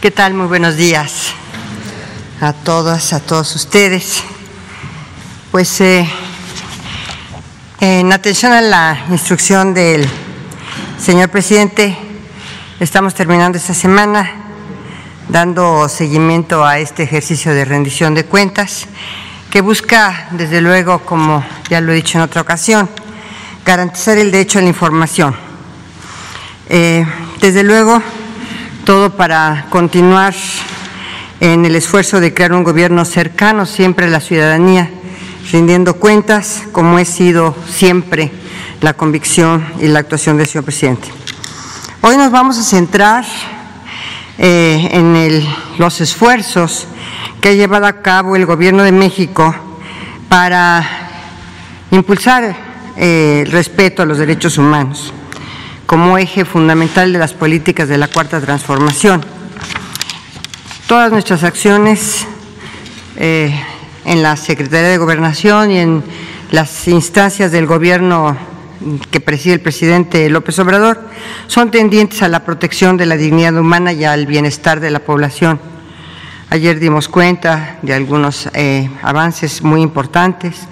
¿Qué tal? Muy buenos días a todas, a todos ustedes. Pues eh, en atención a la instrucción del señor presidente, estamos terminando esta semana dando seguimiento a este ejercicio de rendición de cuentas que busca, desde luego, como ya lo he dicho en otra ocasión, garantizar el derecho a la información. Eh, desde luego, todo para continuar en el esfuerzo de crear un gobierno cercano siempre a la ciudadanía, rindiendo cuentas, como ha sido siempre la convicción y la actuación del señor presidente. Hoy nos vamos a centrar eh, en los esfuerzos que ha llevado a cabo el Gobierno de México para impulsar eh, el respeto a los derechos humanos como eje fundamental de las políticas de la Cuarta Transformación. Todas nuestras acciones eh, en la Secretaría de Gobernación y en las instancias del Gobierno que preside el presidente López Obrador son tendientes a la protección de la dignidad humana y al bienestar de la población. Ayer dimos cuenta de algunos eh, avances muy importantes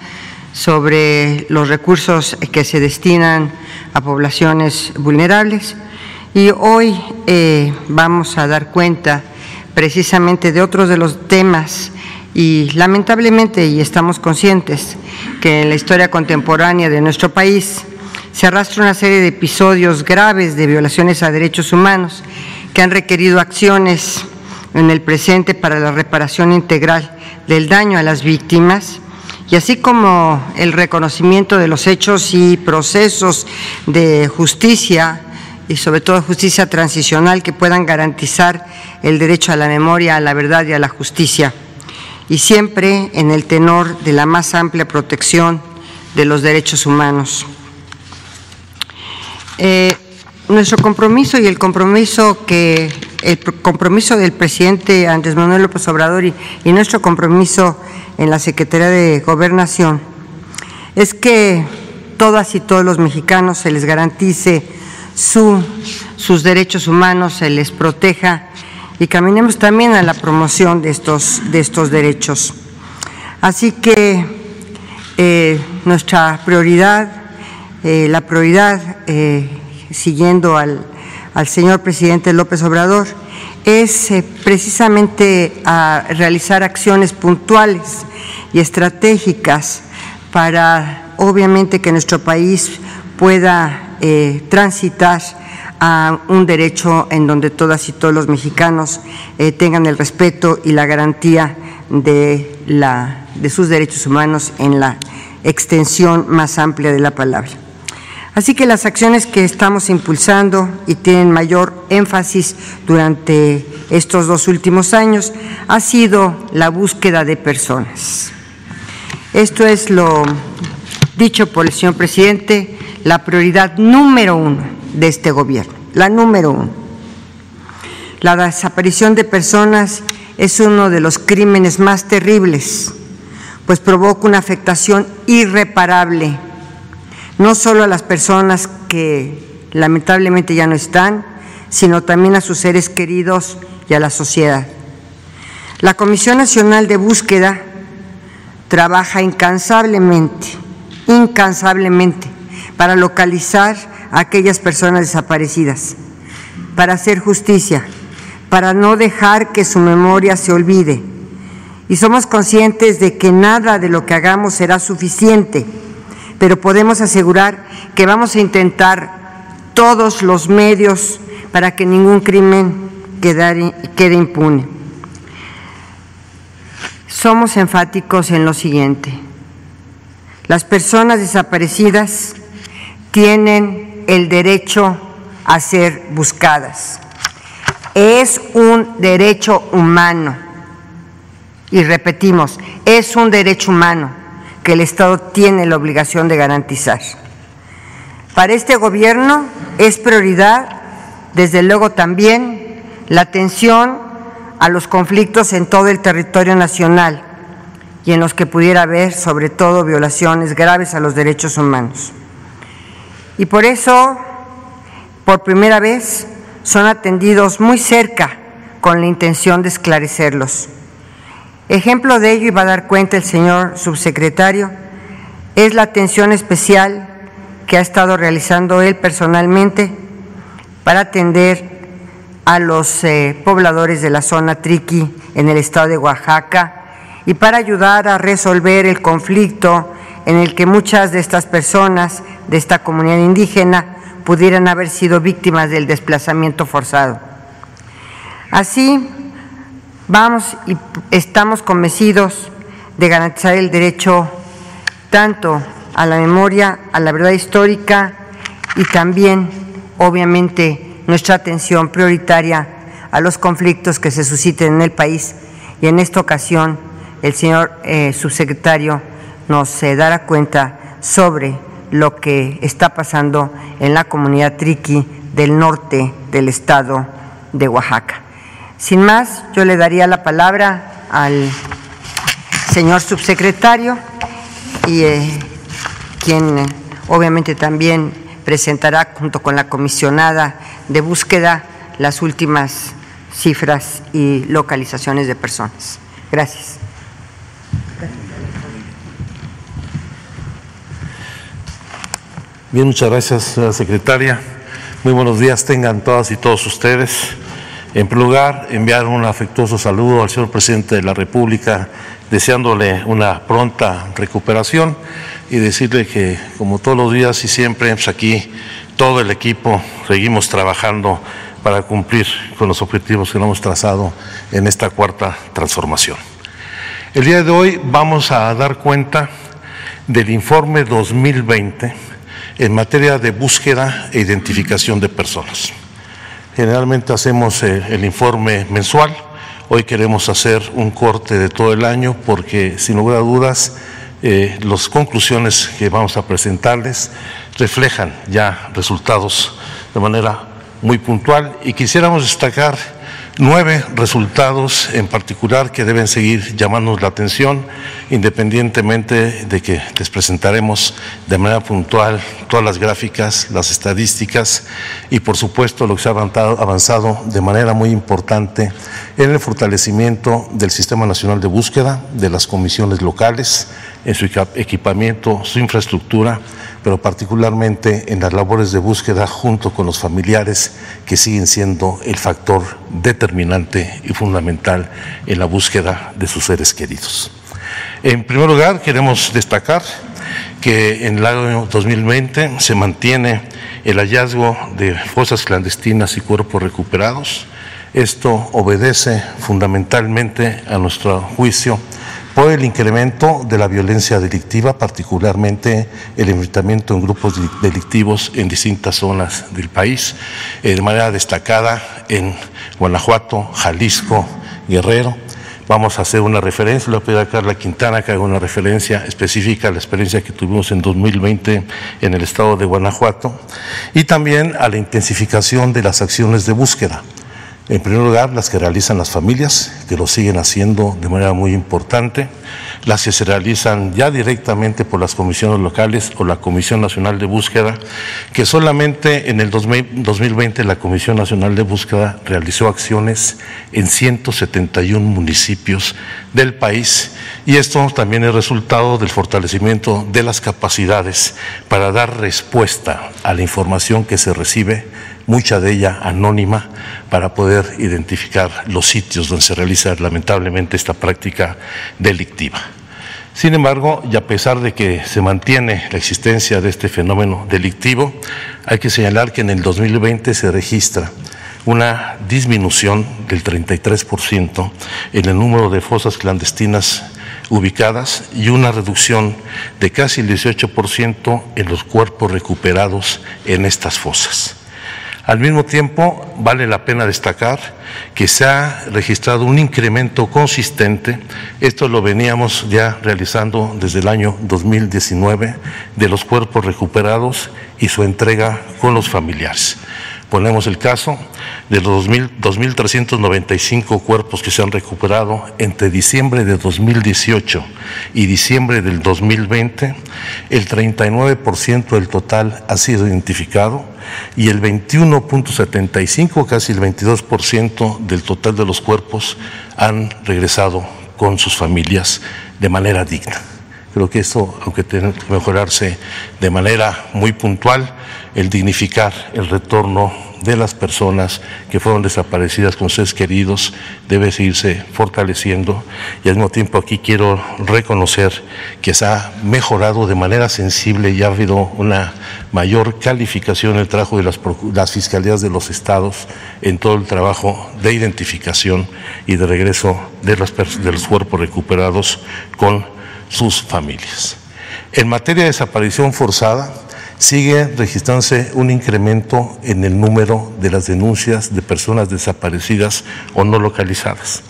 sobre los recursos que se destinan a poblaciones vulnerables. Y hoy eh, vamos a dar cuenta precisamente de otros de los temas y lamentablemente, y estamos conscientes, que en la historia contemporánea de nuestro país se arrastra una serie de episodios graves de violaciones a derechos humanos que han requerido acciones en el presente para la reparación integral del daño a las víctimas y así como el reconocimiento de los hechos y procesos de justicia y sobre todo justicia transicional que puedan garantizar el derecho a la memoria, a la verdad y a la justicia, y siempre en el tenor de la más amplia protección de los derechos humanos. Eh, nuestro compromiso y el compromiso que el compromiso del presidente Andrés Manuel López Obrador y, nuestro compromiso en la Secretaría de Gobernación es que todas y todos los mexicanos se les garantice su, sus derechos humanos, se les proteja y caminemos también a la promoción de estos, de estos derechos. Así que eh, nuestra prioridad, eh, la prioridad eh, siguiendo al, señor presidente López Obrador, es eh, precisamente a realizar acciones puntuales y estratégicas para, obviamente, que nuestro país pueda eh, transitar a un derecho en donde todas y todos los mexicanos eh, tengan el respeto y la garantía de, la, de sus derechos humanos en la extensión más amplia de la palabra. Así que las acciones que estamos impulsando y tienen mayor énfasis durante estos dos últimos años ha sido la búsqueda de personas. Esto es lo dicho por el señor presidente, la prioridad número uno de este gobierno, la número uno. La desaparición de personas es uno de los crímenes más terribles, pues provoca una afectación irreparable no solo a las personas que lamentablemente ya no están, sino también a sus seres queridos y a la sociedad. La Comisión Nacional de Búsqueda trabaja incansablemente, incansablemente, para localizar a aquellas personas desaparecidas, para hacer justicia, para no dejar que su memoria se olvide. Y somos conscientes de que nada de lo que hagamos será suficiente pero podemos asegurar que vamos a intentar todos los medios para que ningún crimen quede impune. Somos enfáticos en lo siguiente. Las personas desaparecidas tienen el derecho a ser buscadas. Es un derecho humano. Y repetimos, es un derecho humano que el Estado tiene la obligación de garantizar. Para este gobierno es prioridad, desde luego también, la atención a los conflictos en todo el territorio nacional y en los que pudiera haber, sobre todo, violaciones graves a los derechos humanos. Y por eso, por primera vez, son atendidos muy cerca, con la intención de esclarecerlos. Ejemplo de ello, y va a dar cuenta el señor subsecretario, es la atención especial que ha estado realizando él personalmente para atender a los eh, pobladores de la zona Triqui en el estado de Oaxaca y para ayudar a resolver el conflicto en el que muchas de estas personas de esta comunidad indígena pudieran haber sido víctimas del desplazamiento forzado. Así, vamos y estamos convencidos de garantizar el derecho tanto a la memoria, a la verdad histórica y también, obviamente, nuestra atención prioritaria a los conflictos que se susciten en el país y en esta ocasión el señor eh, subsecretario nos eh, dará cuenta sobre lo que está pasando en la comunidad triqui del norte del estado de Oaxaca. Sin más, yo le daría la palabra al señor subsecretario y eh, quien obviamente también presentará junto con la comisionada de búsqueda las últimas cifras y localizaciones de personas. Gracias. Bien, muchas gracias, señora secretaria. Muy buenos días tengan todas y todos ustedes. En primer lugar, enviar un afectuoso saludo al señor presidente de la República, deseándole una pronta recuperación y decirle que, como todos los días y siempre, pues aquí todo el equipo seguimos trabajando para cumplir con los objetivos que nos hemos trazado en esta cuarta transformación. El día de hoy vamos a dar cuenta del informe 2020 en materia de búsqueda e identificación de personas. Generalmente hacemos eh, el informe mensual, hoy queremos hacer un corte de todo el año porque sin lugar a dudas eh, las conclusiones que vamos a presentarles reflejan ya resultados de manera muy puntual y quisiéramos destacar Nueve resultados en particular que deben seguir llamándonos la atención, independientemente de que les presentaremos de manera puntual todas las gráficas, las estadísticas y por supuesto lo que se ha avanzado de manera muy importante en el fortalecimiento del Sistema Nacional de Búsqueda, de las comisiones locales, en su equipamiento, su infraestructura, pero particularmente en las labores de búsqueda junto con los familiares que siguen siendo el factor determinante y fundamental en la búsqueda de sus seres queridos. En primer lugar, queremos destacar que en el año 2020 se mantiene el hallazgo de fosas clandestinas y cuerpos recuperados. Esto obedece fundamentalmente a nuestro juicio por el incremento de la violencia delictiva, particularmente el enfrentamiento en grupos delictivos en distintas zonas del país, eh, de manera destacada en Guanajuato, Jalisco, Guerrero. Vamos a hacer una referencia, le voy a pedir a Carla Quintana que haga una referencia específica a la experiencia que tuvimos en 2020 en el estado de Guanajuato y también a la intensificación de las acciones de búsqueda. En primer lugar, las que realizan las familias, que lo siguen haciendo de manera muy importante, las que se realizan ya directamente por las comisiones locales o la Comisión Nacional de Búsqueda, que solamente en el 2020 la Comisión Nacional de Búsqueda realizó acciones en 171 municipios del país. Y esto también es resultado del fortalecimiento de las capacidades para dar respuesta a la información que se recibe mucha de ella anónima, para poder identificar los sitios donde se realiza lamentablemente esta práctica delictiva. Sin embargo, y a pesar de que se mantiene la existencia de este fenómeno delictivo, hay que señalar que en el 2020 se registra una disminución del 33% en el número de fosas clandestinas ubicadas y una reducción de casi el 18% en los cuerpos recuperados en estas fosas. Al mismo tiempo, vale la pena destacar que se ha registrado un incremento consistente, esto lo veníamos ya realizando desde el año 2019, de los cuerpos recuperados y su entrega con los familiares. Ponemos el caso de los 2.395 cuerpos que se han recuperado entre diciembre de 2018 y diciembre del 2020, el 39% del total ha sido identificado y el 21.75, casi el 22% del total de los cuerpos han regresado con sus familias de manera digna. Creo que esto, aunque tiene que mejorarse de manera muy puntual, el dignificar el retorno de las personas que fueron desaparecidas con seres queridos debe seguirse fortaleciendo y al mismo tiempo aquí quiero reconocer que se ha mejorado de manera sensible y ha habido una mayor calificación en el trabajo de las, fiscalías de los estados en todo el trabajo de identificación y de regreso de, de los cuerpos recuperados con sus familias. En materia de desaparición forzada, sigue registrándose un incremento en el número de las denuncias de personas desaparecidas o no localizadas.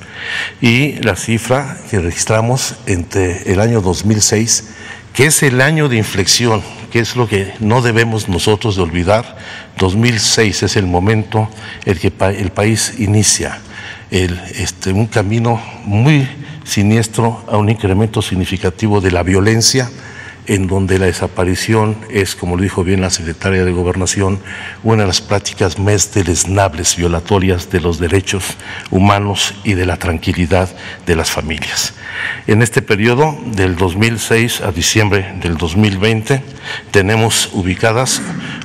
Y la cifra que registramos entre el año 2006, que es el año de inflexión, que es lo que no debemos nosotros de olvidar, 2006 es el momento en que el país inicia el, este, un camino muy siniestro a un incremento significativo de la violencia, en donde la desaparición es, como lo dijo bien la secretaria de Gobernación, una de las prácticas más deleznables, violatorias de los derechos humanos y de la tranquilidad de las familias. En este periodo, del 2006 a diciembre del 2020, tenemos ubicadas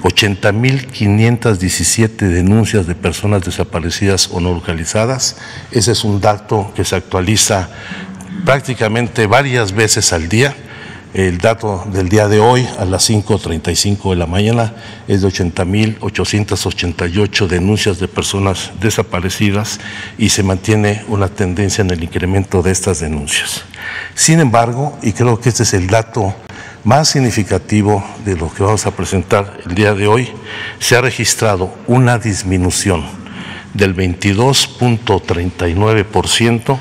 80.517 denuncias de personas desaparecidas o no localizadas. Ese es un dato que se actualiza prácticamente varias veces al día el dato del día de hoy, a las 5.35 de la mañana, es de 80.888 denuncias de personas desaparecidas y se mantiene una tendencia en el incremento de estas denuncias. Sin embargo, y creo que este es el dato más significativo de lo que vamos a presentar el día de hoy, se ha registrado una disminución del 22.39%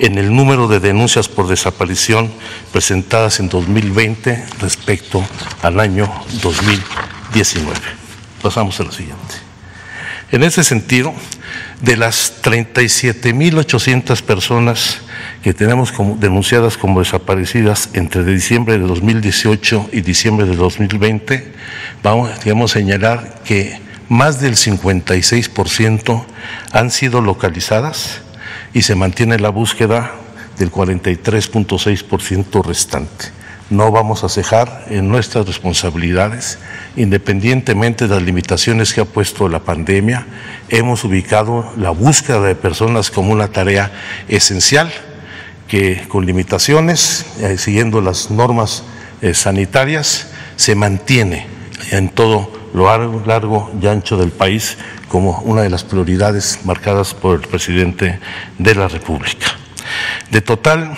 en el número de denuncias por desaparición presentadas en 2020 respecto al año 2019. Pasamos a lo siguiente. En ese sentido, de las 37.800 personas que tenemos como, denunciadas como desaparecidas entre diciembre de 2018 y diciembre de 2020, vamos, a señalar que más del 56% han sido localizadas y se mantiene la búsqueda del 43.6% restante. No vamos a cejar en nuestras responsabilidades, independientemente de las limitaciones que ha puesto la pandemia, hemos ubicado la búsqueda de personas como una tarea esencial que con limitaciones, eh, siguiendo las normas eh, sanitarias, se mantiene en todo lo largo y ancho del país como una de las prioridades marcadas por el presidente de la República. De total,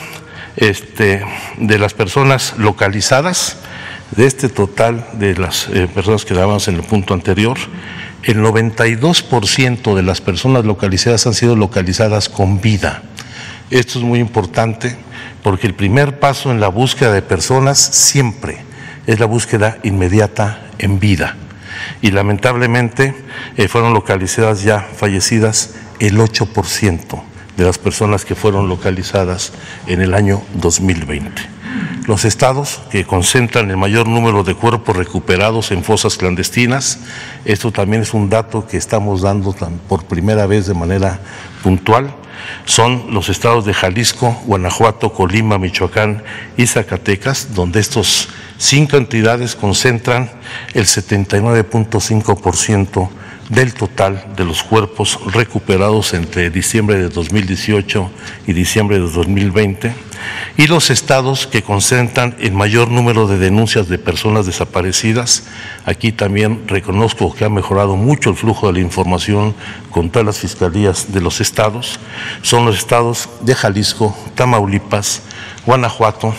este, de las personas localizadas, de este total de las eh, personas que dábamos en el punto anterior, el 92% de las personas localizadas han sido localizadas con vida. Esto es muy importante porque el primer paso en la búsqueda de personas siempre es la búsqueda inmediata en vida y lamentablemente eh, fueron localizadas ya fallecidas el 8% de las personas que fueron localizadas en el año 2020. Los estados que concentran el mayor número de cuerpos recuperados en fosas clandestinas, esto también es un dato que estamos dando por primera vez de manera puntual, son los estados de Jalisco, Guanajuato, Colima, Michoacán y Zacatecas, donde estos cinco entidades concentran el 79.5% del total de los cuerpos recuperados entre diciembre de 2018 y diciembre de 2020 y los estados que concentran el mayor número de denuncias de personas desaparecidas. Aquí también reconozco que ha mejorado mucho el flujo de la información con todas las fiscalías de los estados. Son los estados de Jalisco, Tamaulipas, Guanajuato,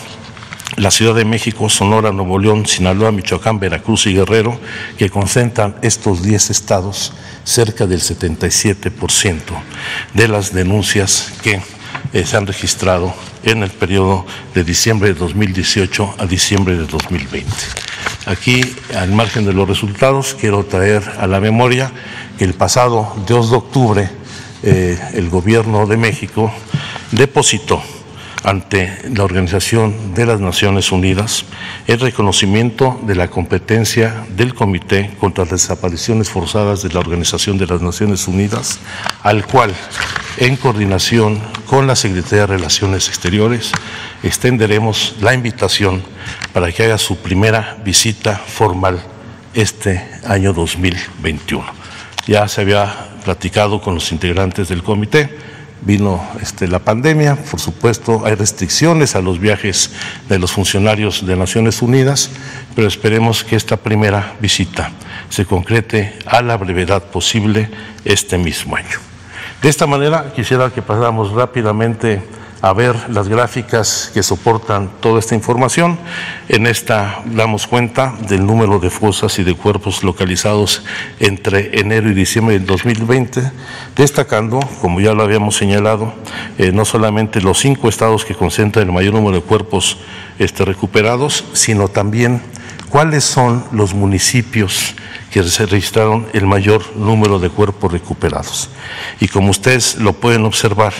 la Ciudad de México, Sonora, Nuevo León, Sinaloa, Michoacán, Veracruz y Guerrero, que concentran estos 10 estados cerca del 77% de las denuncias que eh, se han registrado en el periodo de diciembre de 2018 a diciembre de 2020. Aquí, al margen de los resultados, quiero traer a la memoria que el pasado 2 de octubre eh, el Gobierno de México depositó ante la Organización de las Naciones Unidas el reconocimiento de la competencia del Comité contra las Desapariciones Forzadas de la Organización de las Naciones Unidas, al cual, en coordinación con la Secretaría de Relaciones Exteriores, extenderemos la invitación para que haga su primera visita formal este año 2021. Ya se había platicado con los integrantes del comité vino este, la pandemia, por supuesto hay restricciones a los viajes de los funcionarios de Naciones Unidas, pero esperemos que esta primera visita se concrete a la brevedad posible este mismo año. De esta manera quisiera que pasáramos rápidamente a ver las gráficas que soportan toda esta información. En esta damos cuenta del número de fosas y de cuerpos localizados entre enero y diciembre del 2020, destacando, como ya lo habíamos señalado, eh, no solamente los cinco estados que concentran el mayor número de cuerpos este, recuperados, sino también cuáles son los municipios que se registraron el mayor número de cuerpos recuperados. Y como ustedes lo pueden observar,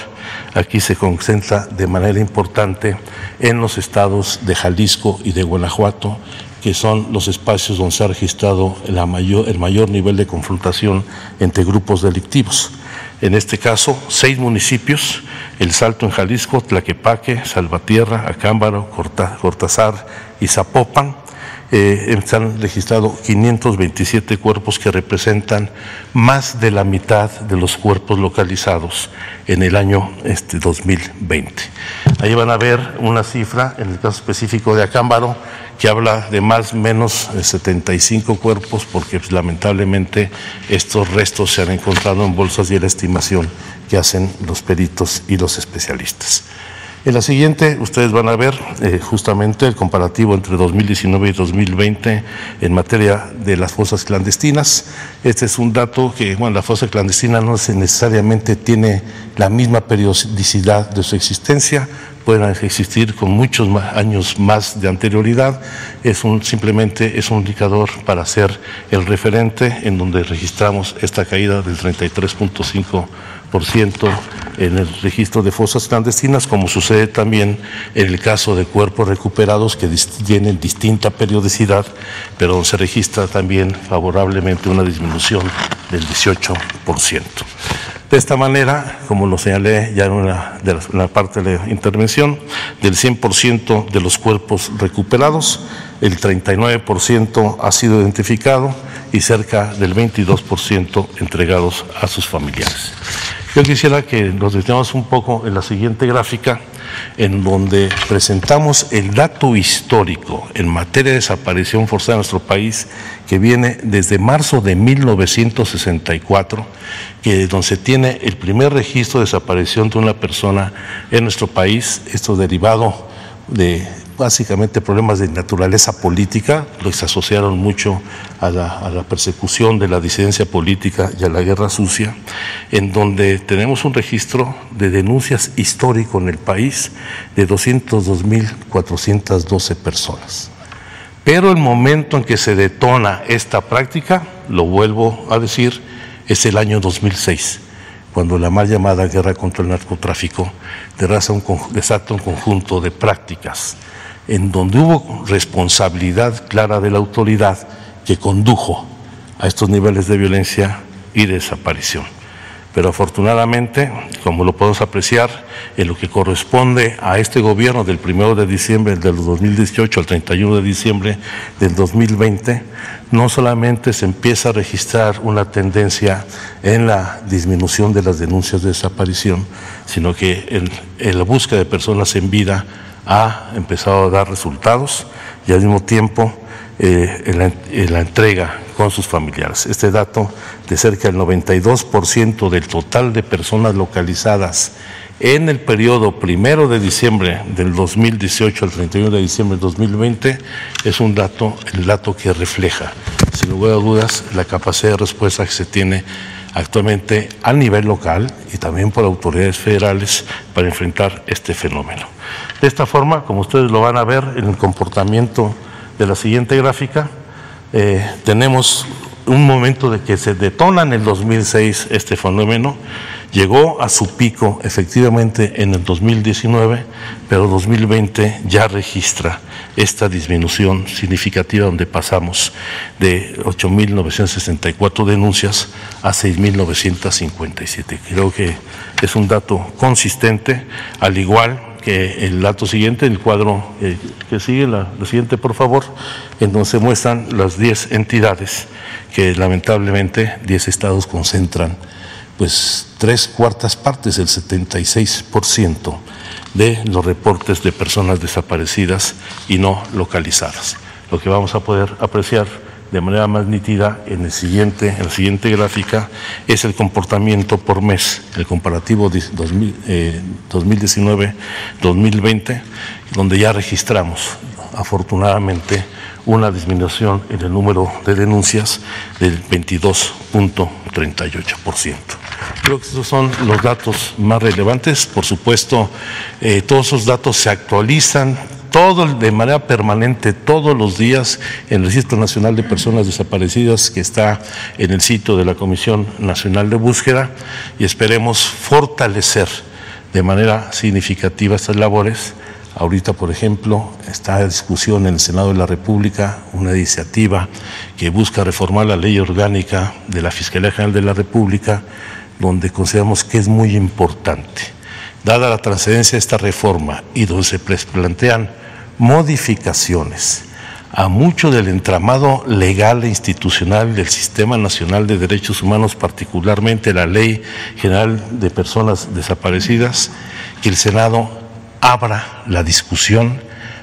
aquí se concentra de manera importante en los estados de Jalisco y de Guanajuato, que son los espacios donde se ha registrado el mayor nivel de confrontación entre grupos delictivos. En este caso, seis municipios, El Salto en Jalisco, Tlaquepaque, Salvatierra, Acámbaro, Cortázar y Zapopan, eh, se han registrado 527 cuerpos que representan más de la mitad de los cuerpos localizados en el año este, 2020. Ahí van a ver una cifra, en el caso específico de Acámbaro, que habla de más o menos 75 cuerpos, porque pues, lamentablemente estos restos se han encontrado en bolsas y la estimación que hacen los peritos y los especialistas. En la siguiente ustedes van a ver eh, justamente el comparativo entre 2019 y 2020 en materia de las fosas clandestinas. Este es un dato que, bueno, la fosa clandestina no necesariamente tiene la misma periodicidad de su existencia, pueden existir con muchos años más de anterioridad, es simplemente es un indicador para hacer el referente en donde registramos esta caída del 33.5 en el registro de fosas clandestinas, como sucede también en el caso de cuerpos recuperados que tienen distinta periodicidad, pero se registra también favorablemente una disminución del 18%. De esta manera, como lo señalé ya en una, de la, parte de la intervención, del 100% de los cuerpos recuperados, el 39% ha sido identificado y cerca del 22% entregados a sus familiares. Yo quisiera que nos detengamos un poco en la siguiente gráfica, en donde presentamos el dato histórico en materia de desaparición forzada en nuestro país, que viene desde marzo de 1964, que donde se tiene el primer registro de desaparición de una persona en nuestro país, esto derivado de básicamente problemas de naturaleza política, los asociaron mucho a la, persecución de la disidencia política y a la guerra sucia, en donde tenemos un registro de denuncias histórico en el país de 202.412 personas. Pero el momento en que se detona esta práctica, lo vuelvo a decir, es el año 2006 cuando la mal llamada guerra contra el narcotráfico desata un conjunto de prácticas en donde hubo responsabilidad clara de la autoridad que condujo a estos niveles de violencia y desaparición. Pero afortunadamente, como lo podemos apreciar, en lo que corresponde a este gobierno del 1 de diciembre del 2018 al 31 de diciembre del 2020, no solamente se empieza a registrar una tendencia en la disminución de las denuncias de desaparición, sino que en, la búsqueda de personas en vida ha empezado a dar resultados y al mismo tiempo eh, la, entrega con sus familiares. Este dato de cerca del 92% del total de personas localizadas en el periodo primero de diciembre del 2018 al 31 de diciembre del 2020 es un dato, el dato que refleja, sin lugar a dudas, la capacidad de respuesta que se tiene actualmente a nivel local y también por autoridades federales para enfrentar este fenómeno. De esta forma, como ustedes lo van a ver en el comportamiento de la siguiente gráfica, eh, tenemos un momento de que se detona en el 2006 este fenómeno, llegó a su pico efectivamente en el 2019, pero 2020 ya registra esta disminución significativa donde pasamos de 8.964 denuncias a 6.957. Creo que es un dato consistente, al igual el dato siguiente, el cuadro eh, que sigue, la, siguiente por favor, en donde se muestran las 10 entidades que lamentablemente 10 estados concentran pues tres cuartas partes, el 76% de los reportes de personas desaparecidas y no localizadas. Lo que vamos a poder apreciar de manera más nítida en, el siguiente, en la siguiente gráfica es el comportamiento por mes, el comparativo 2019-2020, eh, donde ya registramos afortunadamente una disminución en el número de denuncias del 22.38%. Creo que estos son los datos más relevantes. Por supuesto, eh, todos esos datos se actualizan de manera permanente, todos los días, en el Registro Nacional de Personas Desaparecidas que está en el sitio de la Comisión Nacional de Búsqueda y esperemos fortalecer de manera significativa estas labores. Ahorita, por ejemplo, está en discusión en el Senado de la República una iniciativa que busca reformar la ley orgánica de la Fiscalía General de la República, donde consideramos que es muy importante, dada la trascendencia de esta reforma y donde se plantean modificaciones a mucho del entramado legal e institucional del Sistema Nacional de Derechos Humanos, particularmente la Ley General de Personas Desaparecidas, que el Senado abra la discusión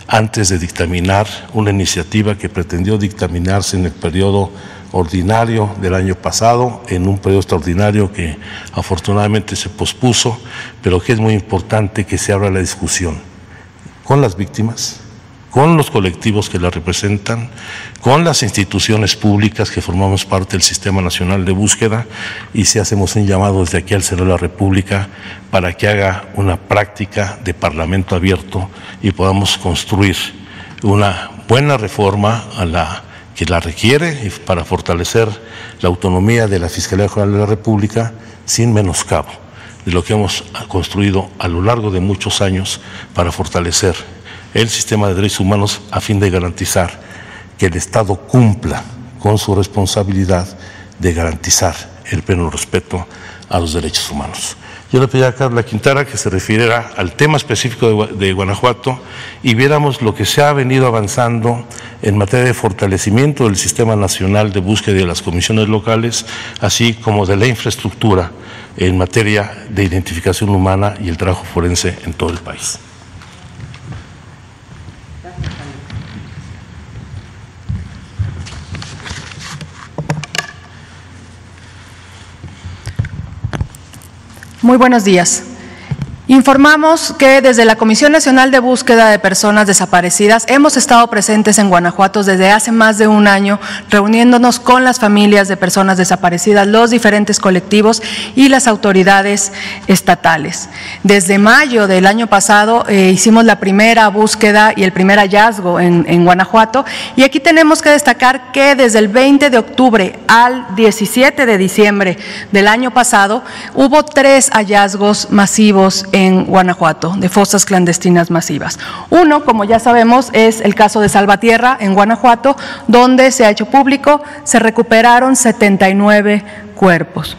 antes de dictaminar una iniciativa que pretendió dictaminarse en el periodo ordinario del año pasado, en un periodo extraordinario que afortunadamente se pospuso, pero que es muy importante que se abra la discusión con las víctimas, con los colectivos que la representan, con las instituciones públicas que formamos parte del Sistema Nacional de Búsqueda y si hacemos un llamado desde aquí al Senado de la República para que haga una práctica de parlamento abierto y podamos construir una buena reforma a la que la requiere para fortalecer la autonomía de la Fiscalía General de la República sin menoscabo de lo que hemos construido a lo largo de muchos años para fortalecer el sistema de derechos humanos a fin de garantizar que el Estado cumpla con su responsabilidad de garantizar el pleno respeto a los derechos humanos. Yo le pedí a Carla Quintana que se refiriera al tema específico de, Guanajuato y viéramos lo que se ha venido avanzando en materia de fortalecimiento del Sistema Nacional de Búsqueda de las comisiones locales, así como de la infraestructura en materia de identificación humana y el trabajo forense en todo el país. Muy buenos días. Informamos que desde la Comisión Nacional de Búsqueda de Personas Desaparecidas hemos estado presentes en Guanajuato desde hace más de un año, reuniéndonos con las familias de personas desaparecidas, los diferentes colectivos y las autoridades estatales. Desde mayo del año pasado eh, hicimos la primera búsqueda y el primer hallazgo en, Guanajuato y aquí tenemos que destacar que desde el 20 de octubre al 17 de diciembre del año pasado hubo tres hallazgos masivos en en Guanajuato, de fosas clandestinas masivas. Uno, como ya sabemos, es el caso de Salvatierra, en Guanajuato, donde se ha hecho público, se recuperaron 79 cuerpos.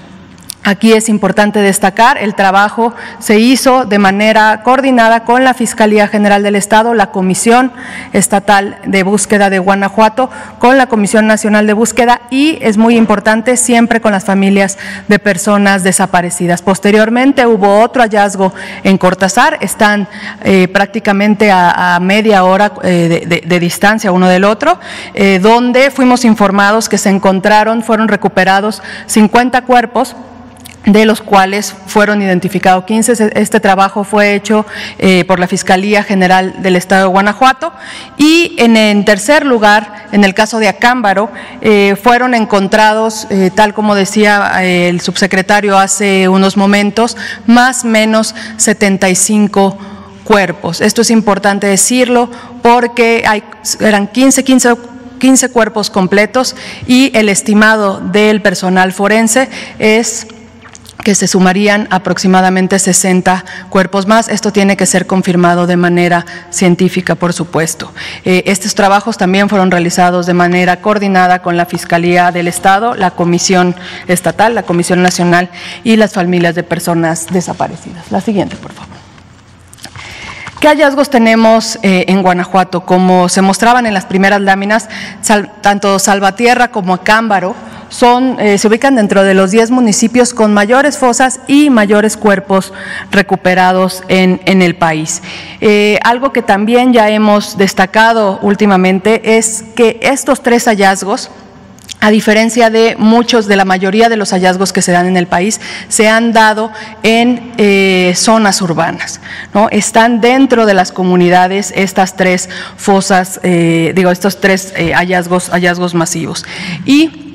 Aquí es importante destacar, el trabajo se hizo de manera coordinada con la Fiscalía General del Estado, la Comisión Estatal de Búsqueda de Guanajuato, con la Comisión Nacional de Búsqueda y es muy importante siempre con las familias de personas desaparecidas. Posteriormente hubo otro hallazgo en Cortázar, están eh, prácticamente a, media hora eh, de, distancia uno del otro, eh, donde fuimos informados que se encontraron, fueron recuperados 50 cuerpos de los cuales fueron identificados 15. Este trabajo fue hecho eh, por la Fiscalía General del Estado de Guanajuato. Y en, tercer lugar, en el caso de Acámbaro, eh, fueron encontrados, eh, tal como decía el subsecretario hace unos momentos, más o menos 75 cuerpos. Esto es importante decirlo porque eran 15, 15 15 cuerpos completos y el estimado del personal forense es que se sumarían aproximadamente 60 cuerpos más. Esto tiene que ser confirmado de manera científica, por supuesto. Eh, estos trabajos también fueron realizados de manera coordinada con la Fiscalía del Estado, la Comisión Estatal, la Comisión Nacional y las familias de personas desaparecidas. La siguiente, por favor. ¿Qué hallazgos tenemos eh, en Guanajuato? Como se mostraban en las primeras láminas, tanto Salvatierra como Acámbaro eh, se ubican dentro de los 10 municipios con mayores fosas y mayores cuerpos recuperados en, el país. Eh, algo que también ya hemos destacado últimamente es que estos tres hallazgos, a diferencia de muchos, de la mayoría de los hallazgos que se dan en el país, se han dado en eh, zonas urbanas. ¿no? Están dentro de las comunidades estas tres fosas, digo, estos tres hallazgos, hallazgos masivos. Y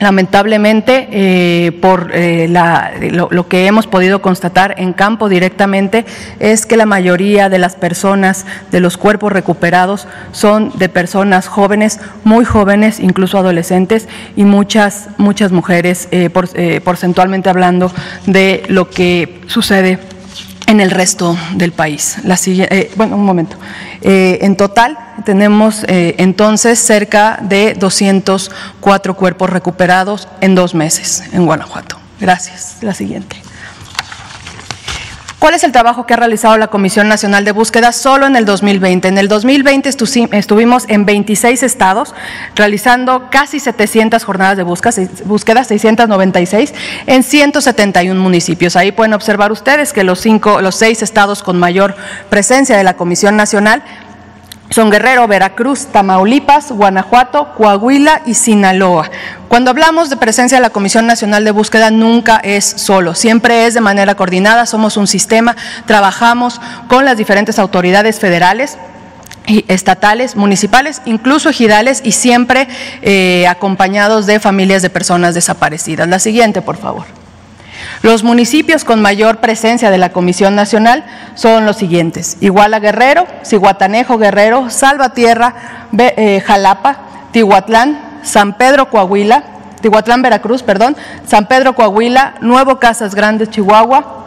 Lamentablemente, eh, por eh, lo, que hemos podido constatar en campo directamente, es que la mayoría de las personas, de los cuerpos recuperados, son de personas jóvenes, muy jóvenes, incluso adolescentes, y muchas, muchas mujeres, eh, porcentualmente hablando, de lo que sucede en el resto del país. La eh, bueno, un momento. Eh, en total tenemos eh, entonces cerca de 204 cuerpos recuperados en dos meses en Guanajuato. Gracias. La siguiente. ¿Cuál es el trabajo que ha realizado la Comisión Nacional de Búsqueda solo en el 2020? En el 2020 estuvimos en 26 estados realizando casi 700 jornadas de búsqueda, 696 en 171 municipios. Ahí pueden observar ustedes que los, cinco, los seis estados con mayor presencia de la Comisión Nacional son Guerrero, Veracruz, Tamaulipas, Guanajuato, Coahuila y Sinaloa. Cuando hablamos de presencia de la Comisión Nacional de Búsqueda, nunca es solo, siempre es de manera coordinada, somos un sistema, trabajamos con las diferentes autoridades federales, estatales, municipales, incluso ejidales y siempre eh, acompañados de familias de personas desaparecidas. La siguiente, por favor. Los municipios con mayor presencia de la Comisión Nacional son los siguientes: Iguala Guerrero, Ciguatanejo Guerrero, Salvatierra, eh, Jalapa, Tihuatlán, San Pedro Coahuila, Tihuatlán Veracruz, perdón, San Pedro Coahuila, Nuevo Casas Grandes Chihuahua,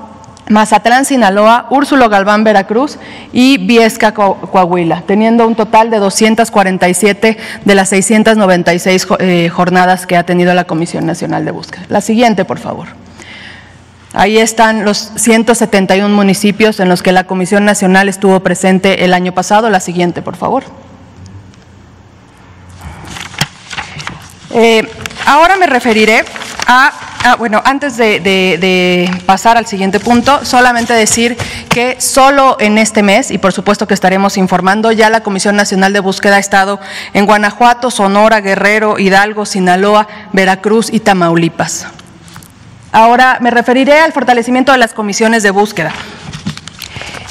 Mazatlán, Sinaloa, Úrsulo Galván, Veracruz y Viesca, Coahuila, teniendo un total de 247 de las 696 eh, jornadas que ha tenido la Comisión Nacional de Búsqueda. La siguiente, por favor. Ahí están los 171 municipios en los que la Comisión Nacional estuvo presente el año pasado. La siguiente, por favor. Eh, ahora me referiré a, bueno, antes de, pasar al siguiente punto, solamente decir que solo en este mes, y por supuesto que estaremos informando, ya la Comisión Nacional de Búsqueda ha estado en Guanajuato, Sonora, Guerrero, Hidalgo, Sinaloa, Veracruz y Tamaulipas. Ahora me referiré al fortalecimiento de las comisiones de búsqueda.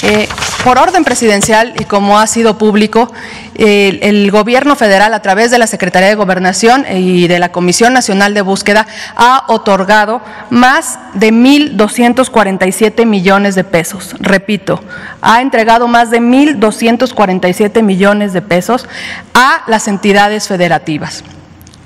Eh, por orden presidencial y como ha sido público, el gobierno federal a través de la Secretaría de Gobernación y de la Comisión Nacional de Búsqueda ha otorgado más de 1.247 millones de pesos. Repito, ha entregado más de 1.247 millones de pesos a las entidades federativas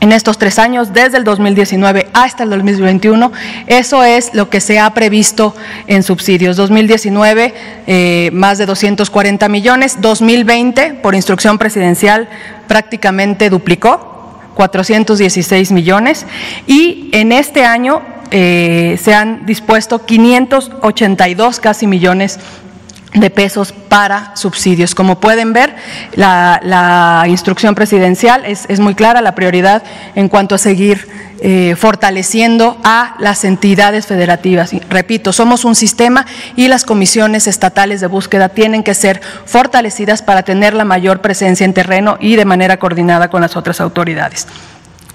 en estos tres años, desde el 2019 hasta el 2021. Eso es lo que se ha previsto en subsidios. 2019, eh, más de 240 millones. 2020, por instrucción presidencial, prácticamente duplicó, 416 millones. Y en este año eh, se han dispuesto 582 casi millones de pesos para subsidios. Como pueden ver, la, instrucción presidencial es, muy clara, la prioridad en cuanto a seguir eh, fortaleciendo a las entidades federativas. repito, somos un sistema y las comisiones estatales de búsqueda tienen que ser fortalecidas para tener la mayor presencia en terreno y de manera coordinada con las otras autoridades.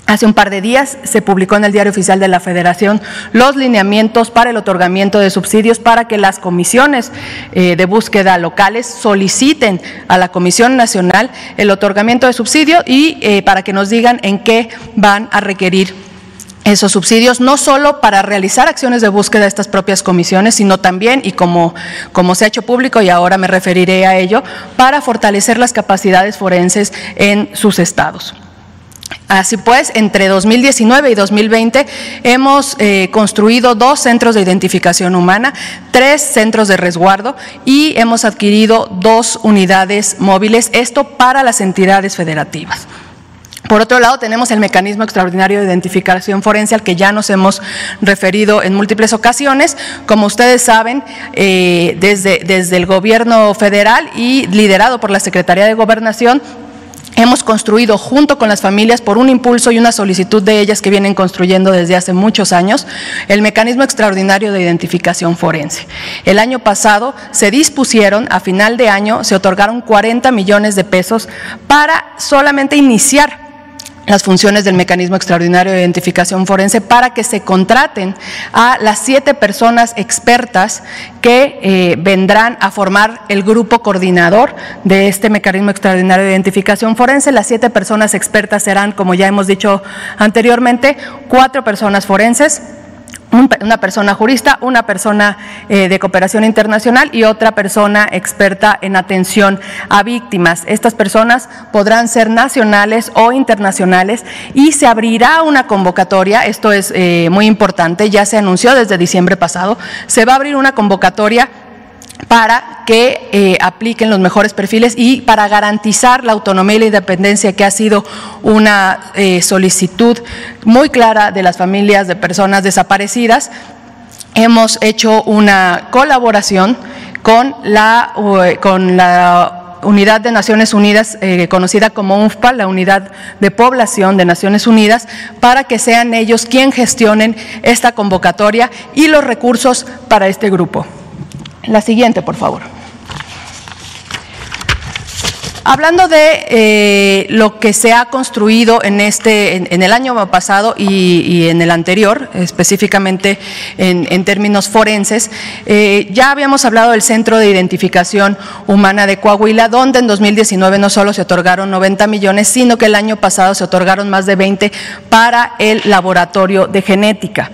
Hace un par de días se publicó en el Diario Oficial de la Federación los lineamientos para el otorgamiento de subsidios para que las comisiones eh, de búsqueda locales soliciten a la Comisión Nacional el otorgamiento de subsidio y eh, para que nos digan en qué van a requerir esos subsidios, no solo para realizar acciones de búsqueda de estas propias comisiones, sino también, y como, como se ha hecho público, y ahora me referiré a ello, para fortalecer las capacidades forenses en sus estados. Así pues, entre 2019 y 2020 hemos eh, construido dos centros de identificación humana, tres centros de resguardo y hemos adquirido dos unidades móviles, esto para las entidades federativas. Por otro lado, tenemos el mecanismo extraordinario de identificación forense al que ya nos hemos referido en múltiples ocasiones. Como ustedes saben, eh, desde, desde el gobierno federal y liderado por la Secretaría de Gobernación, hemos construido junto con las familias por un impulso y una solicitud de ellas que vienen construyendo desde hace muchos años el mecanismo extraordinario de identificación forense. El año pasado se dispusieron, a final de año se otorgaron 40 millones de pesos para solamente iniciar las funciones del mecanismo extraordinario de identificación forense para que se contraten a las siete personas expertas que eh, vendrán a formar el grupo coordinador de este mecanismo extraordinario de identificación forense. Las siete personas expertas serán, como ya hemos dicho anteriormente, cuatro personas forenses una persona jurista, una persona eh, de cooperación internacional y otra persona experta en atención a víctimas. Estas personas podrán ser nacionales o internacionales y se abrirá una convocatoria, esto es eh, muy importante, ya se anunció desde diciembre pasado, se va a abrir una convocatoria para que eh, apliquen los mejores perfiles y para garantizar la autonomía y la independencia, que ha sido una eh, solicitud muy clara de las familias de personas desaparecidas. Hemos hecho una colaboración con la, con la Unidad de Naciones Unidas, eh, conocida como UNFPA, la Unidad de Población de Naciones Unidas, para que sean ellos quien gestionen esta convocatoria y los recursos para este grupo. La siguiente, por favor. Hablando de eh, lo que se ha construido en este, en, el año pasado y, en el anterior, específicamente en, términos forenses, eh, ya habíamos hablado del Centro de Identificación Humana de Coahuila, donde en 2019 no solo se otorgaron 90 millones, sino que el año pasado se otorgaron más de 20 para el laboratorio de genética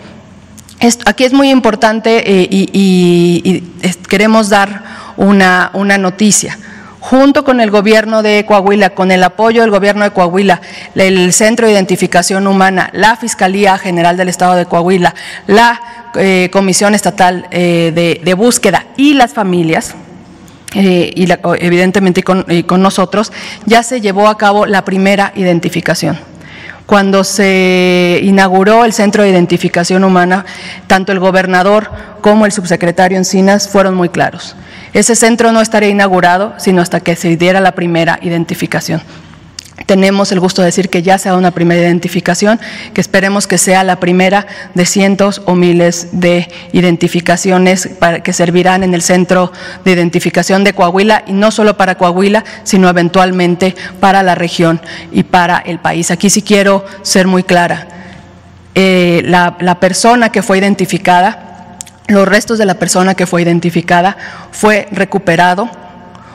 aquí es muy importante eh, y, queremos dar una, noticia. Junto con el gobierno de Coahuila, con el apoyo del gobierno de Coahuila, el Centro de Identificación Humana, la Fiscalía General del Estado de Coahuila, la eh, Comisión Estatal eh, de, Búsqueda y las familias, y evidentemente con, con nosotros, ya se llevó a cabo la primera identificación cuando se inauguró el Centro de Identificación Humana, tanto el gobernador como el subsecretario Encinas fueron muy claros. Ese centro no estaría inaugurado sino hasta que se diera la primera identificación tenemos el gusto de decir que ya se ha dado una primera identificación, que esperemos que sea la primera de cientos o miles de identificaciones que servirán en el centro de identificación de Coahuila y no solo para Coahuila, sino eventualmente para la región y para el país. Aquí sí quiero ser muy clara. Eh, la persona que fue identificada, los restos de la persona que fue identificada fue recuperado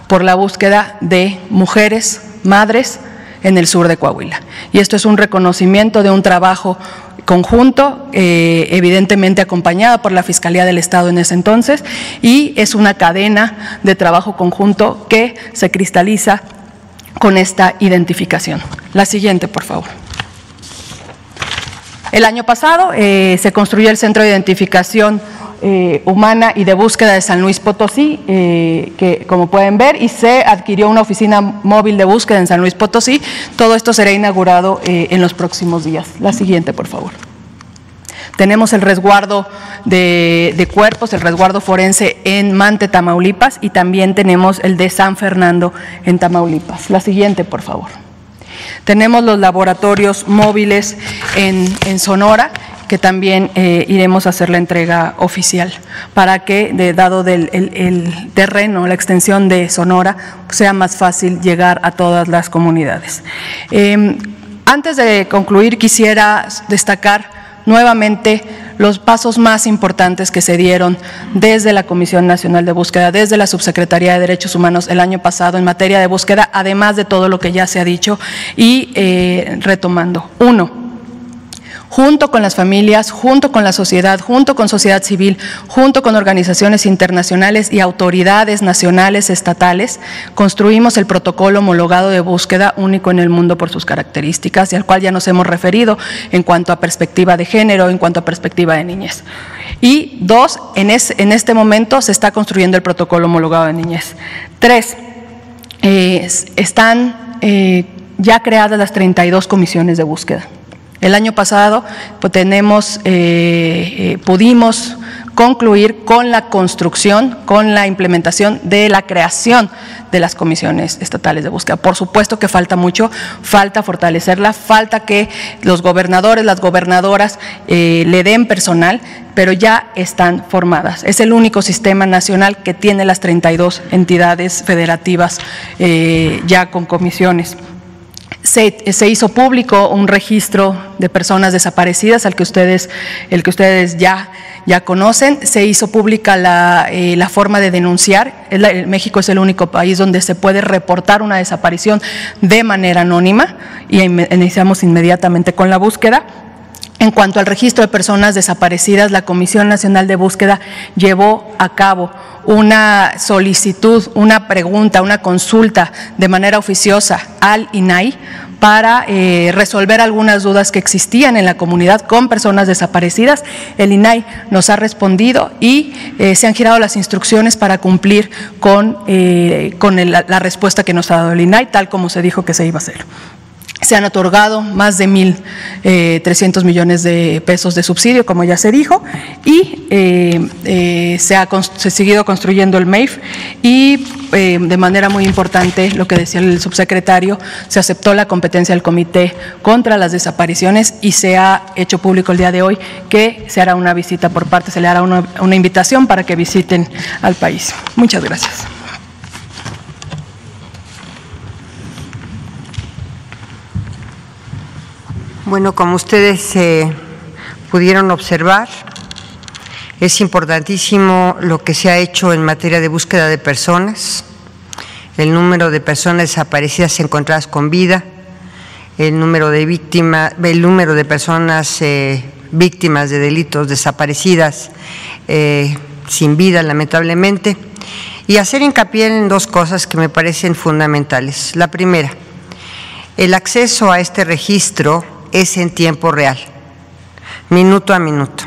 por la búsqueda de mujeres, madres, en el sur de Coahuila. Y esto es un reconocimiento de un trabajo conjunto, eh, evidentemente acompañada por la Fiscalía del Estado en ese entonces, y es una cadena de trabajo conjunto que se cristaliza con esta identificación. La siguiente, por favor. El año pasado eh, se construyó el Centro de Identificación eh, humana y de búsqueda de San Luis Potosí, eh, que como pueden ver, y se adquirió una oficina móvil de búsqueda en San Luis Potosí. Todo esto será inaugurado en los próximos días. La siguiente, por favor. Tenemos el resguardo de, cuerpos, el resguardo forense en Mante, Tamaulipas, y también tenemos el de San Fernando en Tamaulipas. La siguiente, por favor. Tenemos los laboratorios móviles en, Sonora que también eh, iremos a hacer la entrega oficial para que, dado del, el, terreno, la extensión de Sonora, sea más fácil llegar a todas las comunidades. Em, antes de concluir, quisiera destacar nuevamente los pasos más importantes que se dieron desde la Comisión Nacional de Búsqueda, desde la Subsecretaría de Derechos Humanos el año pasado en materia de búsqueda, además de todo lo que ya se ha dicho, y eh, retomando. Uno, junto con las familias, junto con la sociedad, junto con sociedad civil, junto con organizaciones internacionales y autoridades nacionales, estatales, construimos el protocolo homologado de búsqueda único en el mundo por sus características y al cual ya nos hemos referido en cuanto a perspectiva de género, en cuanto a perspectiva de niñez. Y dos, en, este momento se está construyendo el protocolo homologado de niñez. Tres, eh, están eh, ya creadas las 32 comisiones de búsqueda. El año pasado pues, tenemos, eh, pudimos concluir con la construcción, con la implementación de la creación de las comisiones estatales de búsqueda. Por supuesto que falta mucho, falta fortalecerla, falta que los gobernadores, las gobernadoras eh, le den personal, pero ya están formadas. Es el único sistema nacional que tiene las 32 entidades federativas eh, ya con comisiones. Se, hizo público un registro de personas desaparecidas al que ustedes, el que ustedes ya ya conocen. Se hizo pública la, eh, forma de denunciar. México es el único país donde se puede reportar una desaparición de manera anónima y iniciamos inmediatamente con la búsqueda. En cuanto al registro de personas desaparecidas, la Comisión Nacional de Búsqueda llevó a cabo una solicitud, una pregunta, una consulta de manera oficiosa al INAI para eh, resolver algunas dudas que existían en la comunidad con personas desaparecidas. El INAI nos ha respondido y eh, se han girado las instrucciones para cumplir con, eh, con la respuesta que nos ha dado el INAI, tal como se dijo que se iba a hacer. Se han otorgado más de 1.300 millones de pesos de subsidio, como ya se dijo, y se, ha, seguido construyendo el MEIF y de manera muy importante, lo que decía el subsecretario, se aceptó la competencia del Comité contra las Desapariciones y se ha hecho público el día de hoy que se hará una visita por parte, se le hará una, una invitación para que visiten al país. Muchas gracias. Bueno, como ustedes eh, pudieron observar, es importantísimo lo que se ha hecho en materia de búsqueda de personas, el número de personas desaparecidas encontradas con vida, el número de víctimas, el número de personas eh, víctimas de delitos desaparecidas eh, sin vida, lamentablemente, y hacer hincapié en dos cosas que me parecen fundamentales. La primera, el acceso a este registro es en tiempo real, minuto a minuto.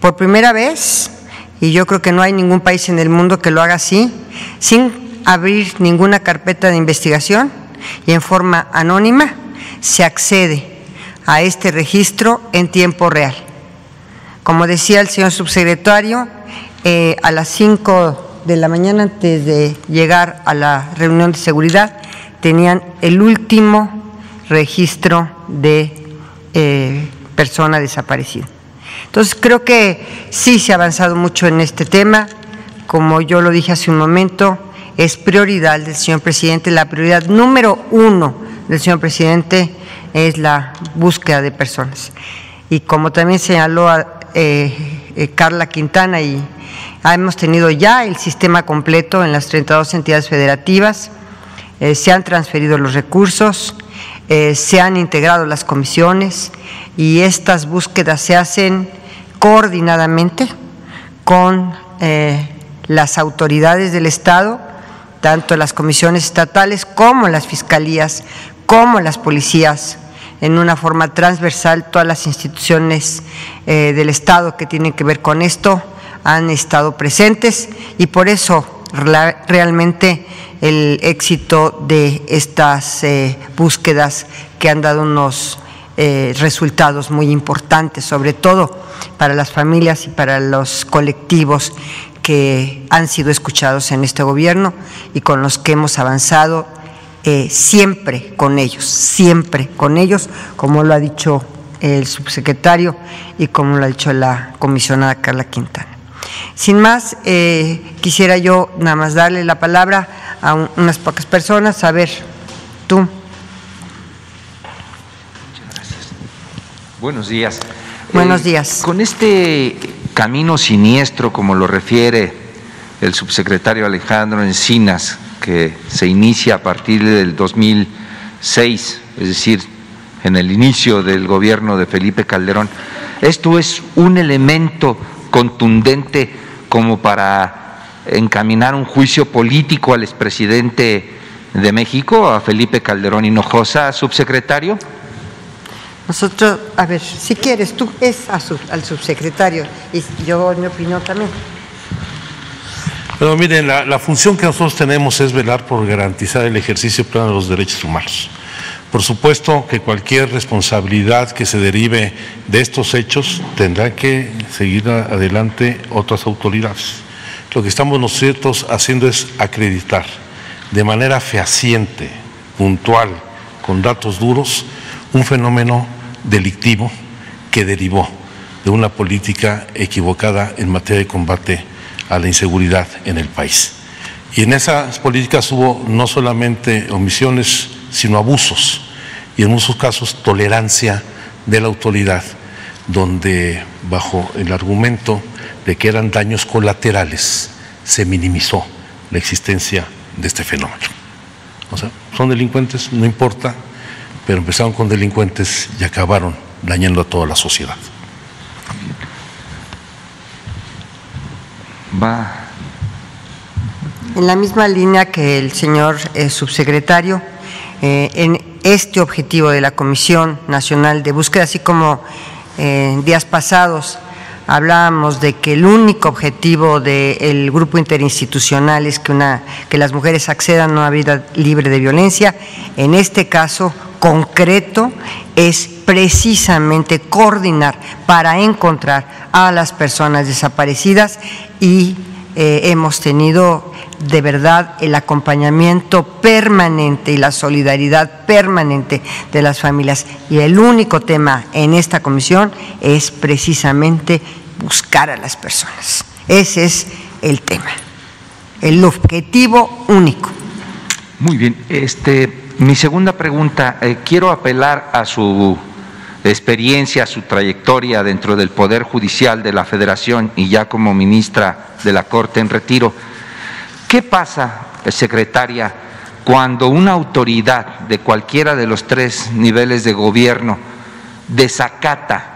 Por primera vez, y yo creo que no hay ningún país en el mundo que lo haga así, sin abrir ninguna carpeta de investigación y en forma anónima, se accede a este registro en tiempo real. Como decía el señor subsecretario, eh, a las 5 de la mañana antes de llegar a la reunión de seguridad tenían el último registro de eh, persona desaparecida. Entonces creo que sí se ha avanzado mucho en este tema, como yo lo dije hace un momento, es prioridad del señor presidente, la prioridad número uno del señor presidente es la búsqueda de personas. Y como también señaló eh, eh, Carla Quintana, y hemos tenido ya el sistema completo en las 32 entidades federativas, se han transferido los recursos, eh, se han integrado las comisiones y estas búsquedas se hacen coordinadamente con eh, las autoridades del Estado, tanto las comisiones estatales como las fiscalías, como las policías, en una forma transversal, todas las instituciones eh, del Estado que tienen que ver con esto han estado presentes y por eso realmente el éxito de estas eh, búsquedas que han dado unos eh, resultados muy importantes, sobre todo para las familias y para los colectivos que han sido escuchados en este gobierno y con los que hemos avanzado eh, siempre con ellos, siempre con ellos, como lo ha dicho el subsecretario y como lo ha dicho la comisionada Carla Quintana. Sin más, quisiera yo nada más darle la palabra a unas pocas personas. A ver, tú. Muchas gracias. Buenos días. Buenos eh, días. Con este camino siniestro, como lo refiere el subsecretario Alejandro Encinas, que se inicia a partir del 2006, es decir, en el inicio del gobierno de Felipe Calderón. ¿Esto es un elemento contundente como para encaminar un juicio político al expresidente de México, a Felipe Calderón Hinojosa, subsecretario? Nosotros, a ver, si quieres, tú es al subsecretario y yo mi opinión también. Pero miren, la, función que nosotros tenemos es velar por garantizar el ejercicio pleno de los derechos humanos. Por supuesto que cualquier responsabilidad que se derive de estos hechos tendrá que seguir adelante otras autoridades. Lo que estamos nosotros haciendo es acreditar de manera fehaciente, puntual, con datos duros, un fenómeno delictivo que derivó de una política equivocada en materia de combate a la inseguridad en el país. Y en esas políticas hubo no solamente omisiones, sino abusos y en muchos casos tolerancia de la autoridad, donde bajo el argumento de que eran daños colaterales se minimizó la existencia de este fenómeno. O sea, son delincuentes, no importa, pero empezaron con delincuentes y acabaron dañando a toda la sociedad. Va. En la misma línea que el señor eh, subsecretario, eh, en este objetivo de la Comisión Nacional de Búsqueda, así como en eh, días pasados hablábamos de que el único objetivo del grupo interinstitucional es que, una, que las mujeres accedan a una vida libre de violencia, en este caso concreto es precisamente coordinar para encontrar a las personas desaparecidas y eh, hemos tenido de verdad el acompañamiento permanente y la solidaridad permanente de las familias. Y el único tema en esta comisión es precisamente buscar a las personas. Ese es el tema, el objetivo único. Muy bien, este mi segunda pregunta, eh, quiero apelar a su experiencia, a su trayectoria dentro del Poder Judicial de la Federación y ya como ministra de la Corte en retiro. ¿Qué pasa, secretaria, cuando una autoridad de cualquiera de los tres niveles de gobierno desacata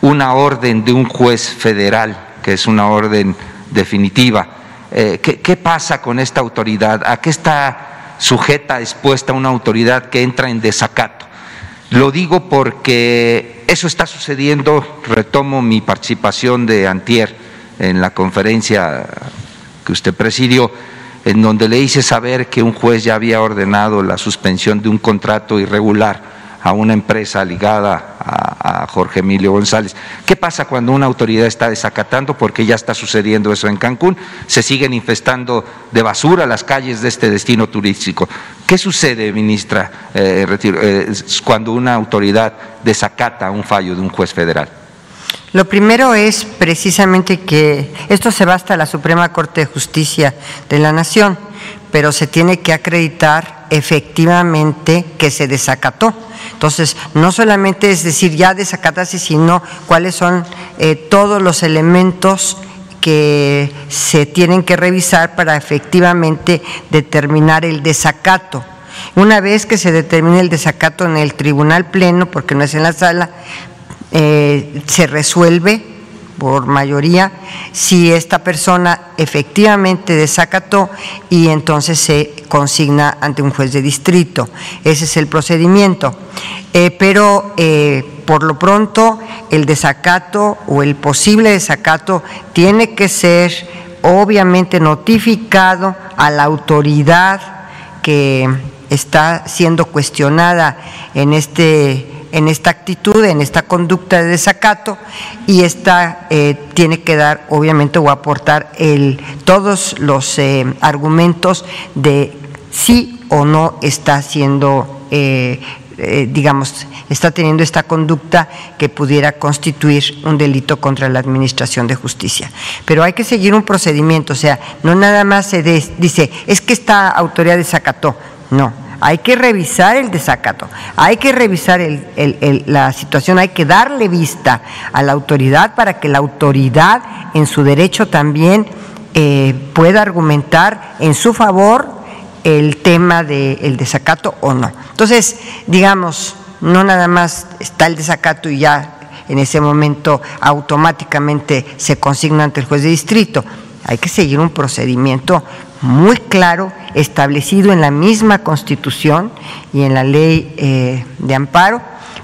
una orden de un juez federal, que es una orden definitiva? Eh, ¿qué, ¿Qué pasa con esta autoridad? ¿A qué está sujeta, expuesta una autoridad que entra en desacato. Lo digo porque eso está sucediendo, retomo mi participación de antier en la conferencia que usted presidió, en donde le hice saber que un juez ya había ordenado la suspensión de un contrato irregular a una empresa ligada a, Jorge Emilio González. ¿Qué pasa cuando una autoridad está desacatando? Porque ya está sucediendo eso en Cancún. Se siguen infestando de basura las calles de este destino turístico. ¿Qué sucede, ministra, eh, eh, cuando una autoridad desacata un fallo de un juez federal? Lo primero es precisamente que esto se va hasta la Suprema Corte de Justicia de la Nación, pero se tiene que acreditar efectivamente que se desacató entonces, no solamente es decir ya desacatarse, sino cuáles son eh, todos los elementos que se tienen que revisar para efectivamente determinar el desacato. Una vez que se determine el desacato en el tribunal pleno, porque no es en la sala, eh, se resuelve por mayoría si esta persona efectivamente desacató y entonces se consigna ante un juez de distrito. Ese es el procedimiento. Eh, pero eh, por lo pronto el desacato o el posible desacato tiene que ser obviamente notificado a la autoridad que está siendo cuestionada en este en esta actitud, en esta conducta de desacato y esta eh, tiene que dar, obviamente, o aportar el, todos los eh, argumentos de sí o no está haciendo, eh, digamos, está teniendo esta conducta que pudiera constituir un delito contra la Administración de Justicia. Pero hay que seguir un procedimiento, o sea, no nada más se dice, es que esta autoridad desacató, no, hay que revisar el desacato, hay que revisar la situación, hay que darle vista a la autoridad para que la autoridad en su derecho también eh, pueda argumentar en su favor el tema del desacato o no. Entonces, digamos, no nada más está el desacato y ya en ese momento automáticamente se consigna ante el juez de distrito. Hay que seguir un procedimiento muy claro, establecido en la misma Constitución y en la ley eh, de amparo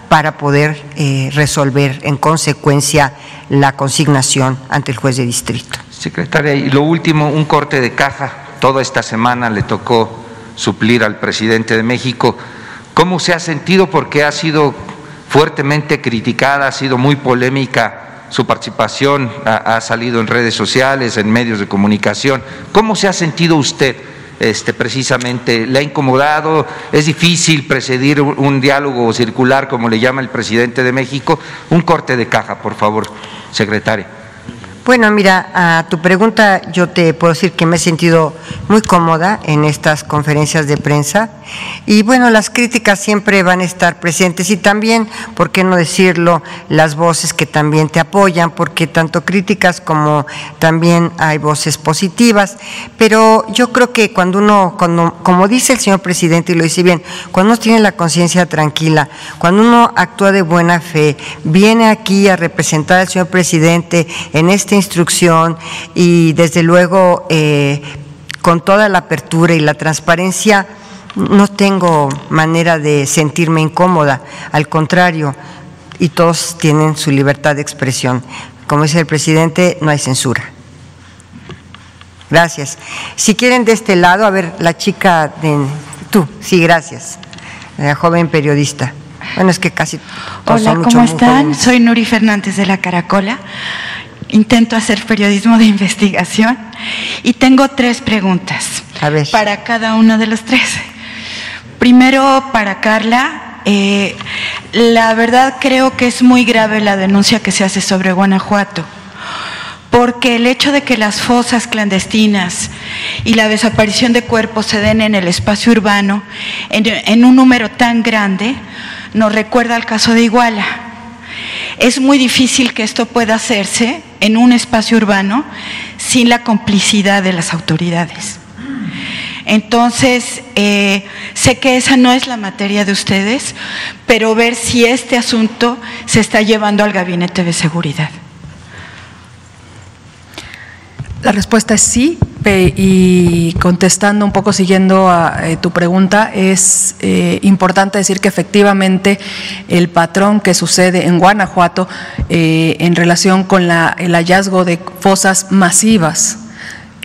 para poder eh, resolver en consecuencia la consignación ante el juez de distrito. Secretaria, y lo último, un corte de caja. Toda esta semana le tocó suplir al presidente de México. ¿Cómo se ha sentido? Porque ha sido fuertemente criticada, ha sido muy polémica su participación, ha, salido en redes sociales, en medios de comunicación. ¿Cómo se ha sentido usted? Este, precisamente le ha incomodado, es difícil precedir un diálogo circular, como le llama el presidente de México. Un corte de caja, por favor, secretaria. Bueno, mira, a tu pregunta yo te puedo decir que me he sentido muy cómoda en estas conferencias de prensa y bueno, las críticas siempre van a estar presentes y también, ¿por qué no decirlo?, las voces que también te apoyan, porque tanto críticas como también hay voces positivas, pero yo creo que cuando uno, cuando, como dice el señor presidente y lo dice bien, cuando uno tiene la conciencia tranquila, cuando uno actúa de buena fe, viene aquí a representar al señor presidente en este instrucción y desde luego eh, con toda la apertura y la transparencia no tengo manera de sentirme incómoda, al contrario, y todos tienen su libertad de expresión. Como dice el presidente, no hay censura. Gracias. Si quieren de este lado, a ver, la chica de... Tú, sí, gracias. La joven periodista. Bueno, es que casi... Hola, ¿cómo están? Soy Nuri Fernández de La Caracola intento hacer periodismo de investigación y tengo tres preguntas para cada uno de los tres. Primero, para Carla, eh, la verdad creo que es muy grave la denuncia que se hace sobre Guanajuato, porque el hecho de que las fosas clandestinas y la desaparición de cuerpos se den en el espacio urbano en un número tan grande nos recuerda al caso de Iguala es muy difícil que esto pueda hacerse en un espacio urbano sin la complicidad de las autoridades. Entonces, eh, sé que esa no es la materia de ustedes, pero ver si este asunto se está llevando al gabinete de seguridad. La respuesta es sí, y contestando un poco, siguiendo a eh, tu pregunta, es eh, importante decir que efectivamente el patrón que sucede en Guanajuato eh, en relación con el hallazgo de fosas masivas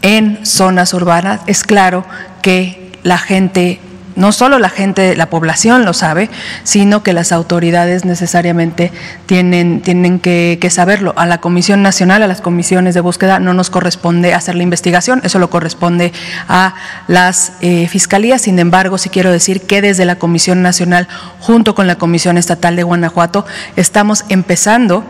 en zonas urbanas, es claro que la gente no solo la gente, la población lo sabe, sino que las autoridades necesariamente tienen, tienen que, saberlo. A la Comisión Nacional, a las comisiones de búsqueda, no nos corresponde hacer la investigación, eso lo corresponde a las eh, fiscalías. Sin embargo, sí quiero decir que desde la Comisión Nacional, junto con la Comisión Estatal de Guanajuato, estamos empezando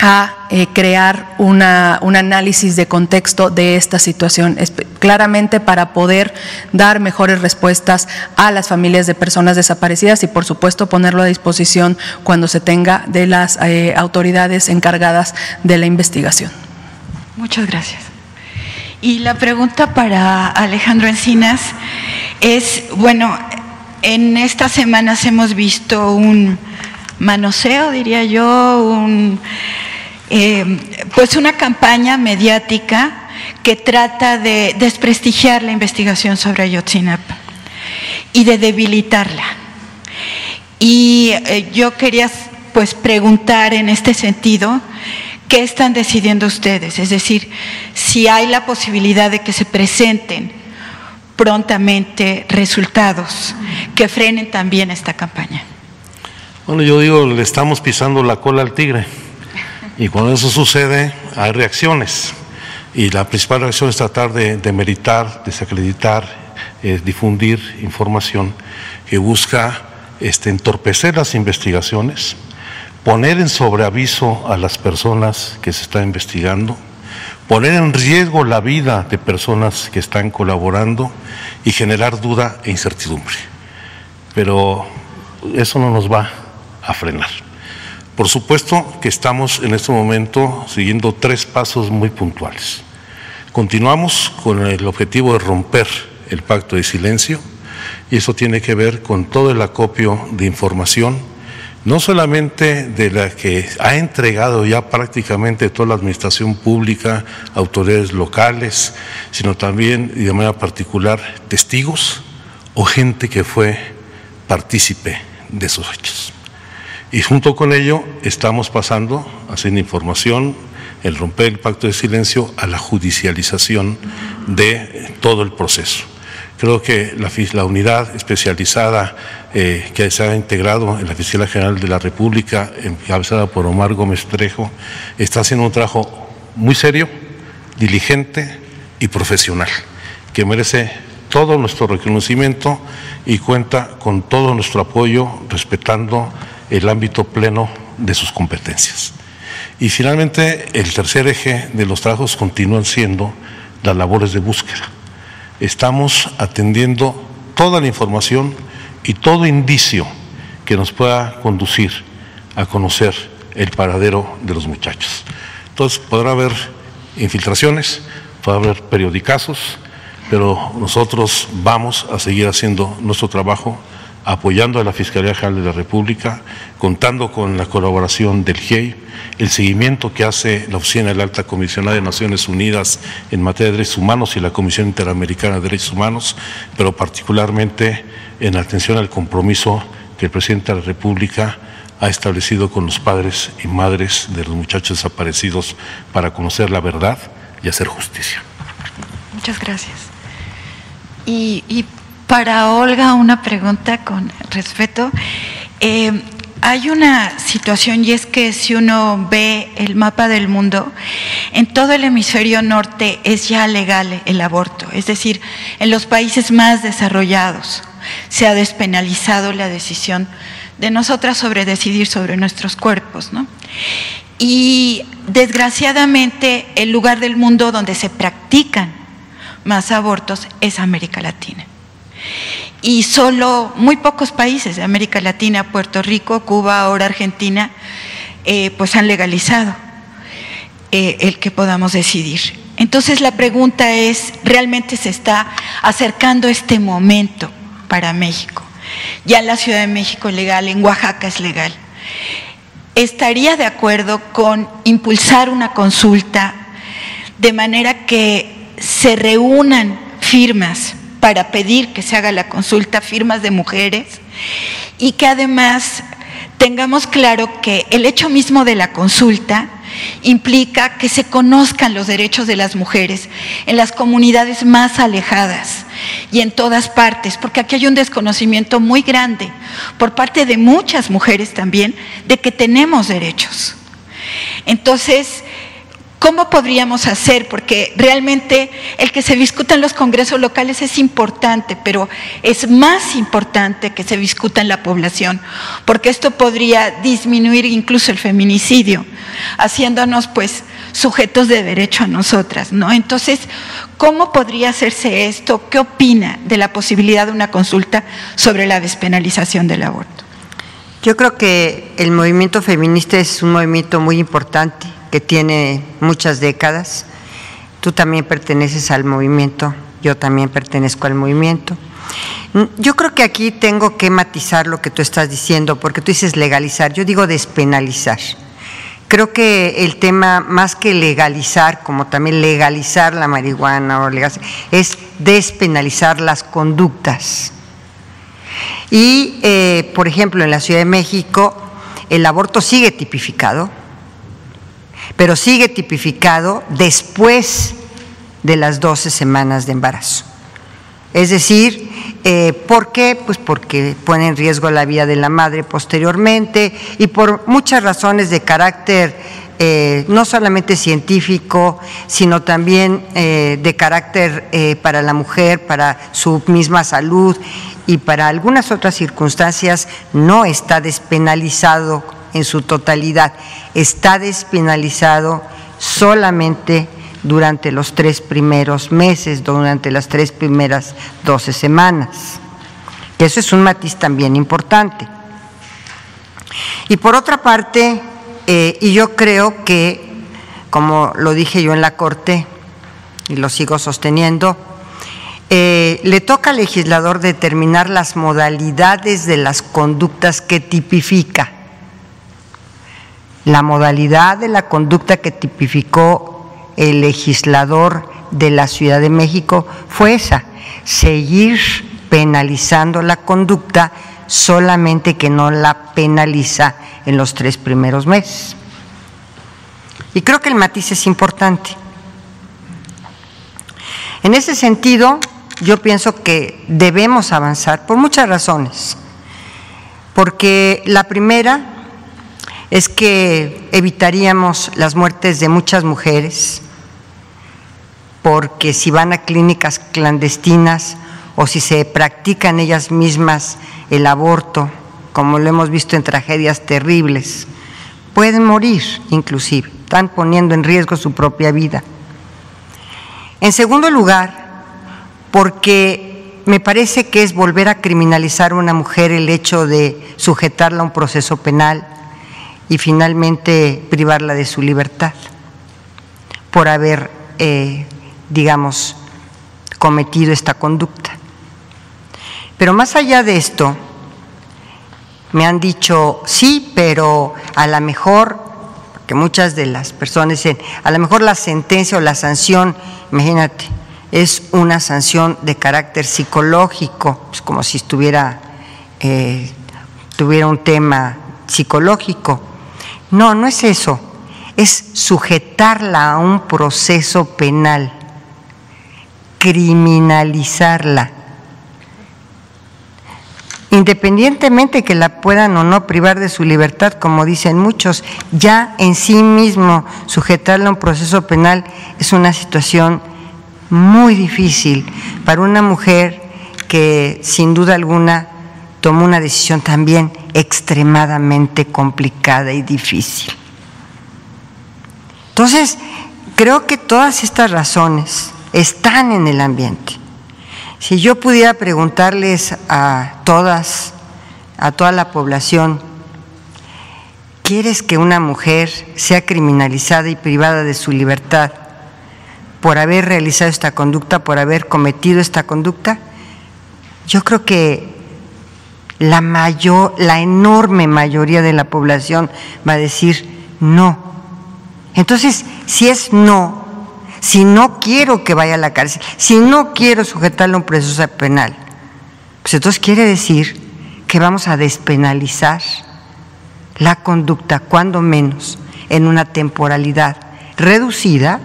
a eh, crear una, un análisis de contexto de esta situación, claramente para poder dar mejores respuestas a las familias de personas desaparecidas y, por supuesto, ponerlo a disposición cuando se tenga de las eh, autoridades encargadas de la investigación. Muchas gracias. Y la pregunta para Alejandro Encinas es, bueno, en estas semanas hemos visto un manoseo, diría yo, un, eh, pues una campaña mediática que trata de desprestigiar la investigación sobre Ayotzinapa y de debilitarla. Y eh, yo quería pues preguntar en este sentido, ¿qué están decidiendo ustedes? Es decir, si hay la posibilidad de que se presenten prontamente resultados que frenen también esta campaña. Bueno, yo digo, le estamos pisando la cola al tigre. Y cuando eso sucede, hay reacciones. Y la principal reacción es tratar de, meritar, desacreditar, eh, difundir información que busca este, entorpecer las investigaciones, poner en sobreaviso a las personas que se están investigando, poner en riesgo la vida de personas que están colaborando y generar duda e incertidumbre. Pero eso no nos va a frenar. Por supuesto que estamos en este momento siguiendo tres pasos muy puntuales. Continuamos con el objetivo de romper el pacto de silencio y eso tiene que ver con todo el acopio de información no solamente de la que ha entregado ya prácticamente toda la administración pública, autoridades locales, sino también de manera particular testigos o gente que fue partícipe de esos hechos. Y junto con ello estamos pasando, haciendo información, el romper el pacto de silencio a la judicialización de todo el proceso. Creo que la, unidad especializada eh, que se ha integrado en la Fiscalía General de la República, encabezada por Omar Gómez Trejo, está haciendo un trabajo muy serio, diligente y profesional, que merece todo nuestro reconocimiento y cuenta con todo nuestro apoyo, respetando el ámbito pleno de sus competencias. Y finalmente, el tercer eje de los trabajos continúan siendo las labores de búsqueda estamos atendiendo toda la información y todo indicio que nos pueda conducir a conocer el paradero de los muchachos. Entonces podrá haber infiltraciones, podrá haber periodicazos, pero nosotros vamos a seguir haciendo nuestro trabajo apoyando a la Fiscalía General de la República, contando con la colaboración del GIEI, el seguimiento que hace la Oficina de la Alta Comisionada de Naciones Unidas en materia de derechos humanos y la Comisión Interamericana de Derechos Humanos, pero particularmente en atención al compromiso que el presidente de la República ha establecido con los padres y madres de los muchachos desaparecidos para conocer la verdad y hacer justicia. Muchas gracias. Y, para Olga una pregunta con respeto. Eh, hay una situación y es que si uno ve el mapa del mundo, en todo el hemisferio norte es ya legal el aborto, es decir, en los países más desarrollados se ha despenalizado la decisión de nosotras sobre decidir sobre nuestros cuerpos, Y desgraciadamente el lugar del mundo donde se practican más abortos es América Latina y solo muy pocos países de América Latina, Puerto Rico, Cuba, ahora Argentina, eh, pues han legalizado eh, el que podamos decidir. Entonces la pregunta es, ¿realmente se está acercando este momento para México? Ya en la Ciudad de México es legal, en Oaxaca es legal. ¿Estaría de acuerdo con impulsar una consulta de manera que se reúnan firmas para pedir que se haga la consulta firmas de mujeres y que además tengamos claro que el hecho mismo de la consulta implica que se conozcan los derechos de las mujeres en las comunidades más alejadas y en todas partes, porque aquí hay un desconocimiento muy grande por parte de muchas mujeres también de que tenemos derechos. Entonces, ¿Cómo podríamos hacer? Porque realmente el que se discuta en los congresos locales es importante, pero es más importante que se discuta en la población, porque esto podría disminuir incluso el feminicidio, haciéndonos pues sujetos de derecho a nosotras, ¿no? Entonces, ¿cómo podría hacerse esto? ¿Qué opina de la posibilidad de una consulta sobre la despenalización del aborto? Yo creo que el movimiento feminista es un movimiento muy importante que tiene muchas décadas. Tú también perteneces al movimiento, yo también pertenezco al movimiento. Yo creo que aquí tengo que matizar lo que tú estás diciendo, porque tú dices legalizar, yo digo despenalizar. Creo que el tema, más que legalizar, como también legalizar la marihuana o es despenalizar las conductas. Y, eh, por ejemplo, en la Ciudad de México, el aborto sigue tipificado, pero sigue tipificado después de las 12 semanas de embarazo. Es decir, eh, ¿por qué? Pues porque pone en riesgo la vida de la madre posteriormente y por muchas razones de carácter eh, no solamente científico, sino también eh, de carácter para la mujer, para su misma salud y para algunas otras circunstancias, no está despenalizado en su totalidad. Está despenalizado solamente durante los tres primeros meses, durante las tres primeras doce semanas. Eso es un matiz también importante. Y por otra parte, eh, y yo creo que, como lo dije yo en la Corte, y lo sigo sosteniendo, eh, le toca al legislador determinar las modalidades de las conductas que tipifica la modalidad de la conducta que tipificó el legislador de la Ciudad de México fue esa, seguir penalizando la conducta solamente que no la penaliza en los tres primeros meses. Y creo que el matiz es importante. En ese sentido, yo pienso que debemos avanzar por muchas razones. Porque la primera es que evitaríamos las muertes de muchas mujeres, porque si van a clínicas clandestinas o si se practican ellas mismas el aborto, como lo hemos visto en tragedias terribles, pueden morir inclusive, están poniendo en riesgo su propia vida. En segundo lugar, porque me parece que es volver a criminalizar a una mujer el hecho de sujetarla a un proceso penal y finalmente privarla de su libertad por haber eh, digamos, cometido esta conducta. Pero más allá de esto, me han dicho, sí, pero a lo mejor, que muchas de las personas dicen, a lo mejor la sentencia o la sanción, imagínate, es una sanción de carácter psicológico, pues como si estuviera, eh, tuviera un tema psicológico. No, no es eso, es sujetarla a un proceso penal criminalizarla. Independientemente que la puedan o no privar de su libertad, como dicen muchos, ya en sí mismo sujetarla a un proceso penal es una situación muy difícil para una mujer que sin duda alguna tomó una decisión también extremadamente complicada y difícil. Entonces, creo que todas estas razones están en el ambiente. Si yo pudiera preguntarles a todas, a toda la población, ¿quieres que una mujer sea criminalizada y privada de su libertad por haber realizado esta conducta, por haber cometido esta conducta? Yo creo que la mayor, la enorme mayoría de la población va a decir no. Entonces, si es no, si no quiero que vaya a la cárcel, si no quiero sujetarle a un proceso penal, pues entonces quiere decir que vamos a despenalizar la conducta, cuando menos, en una temporalidad reducida,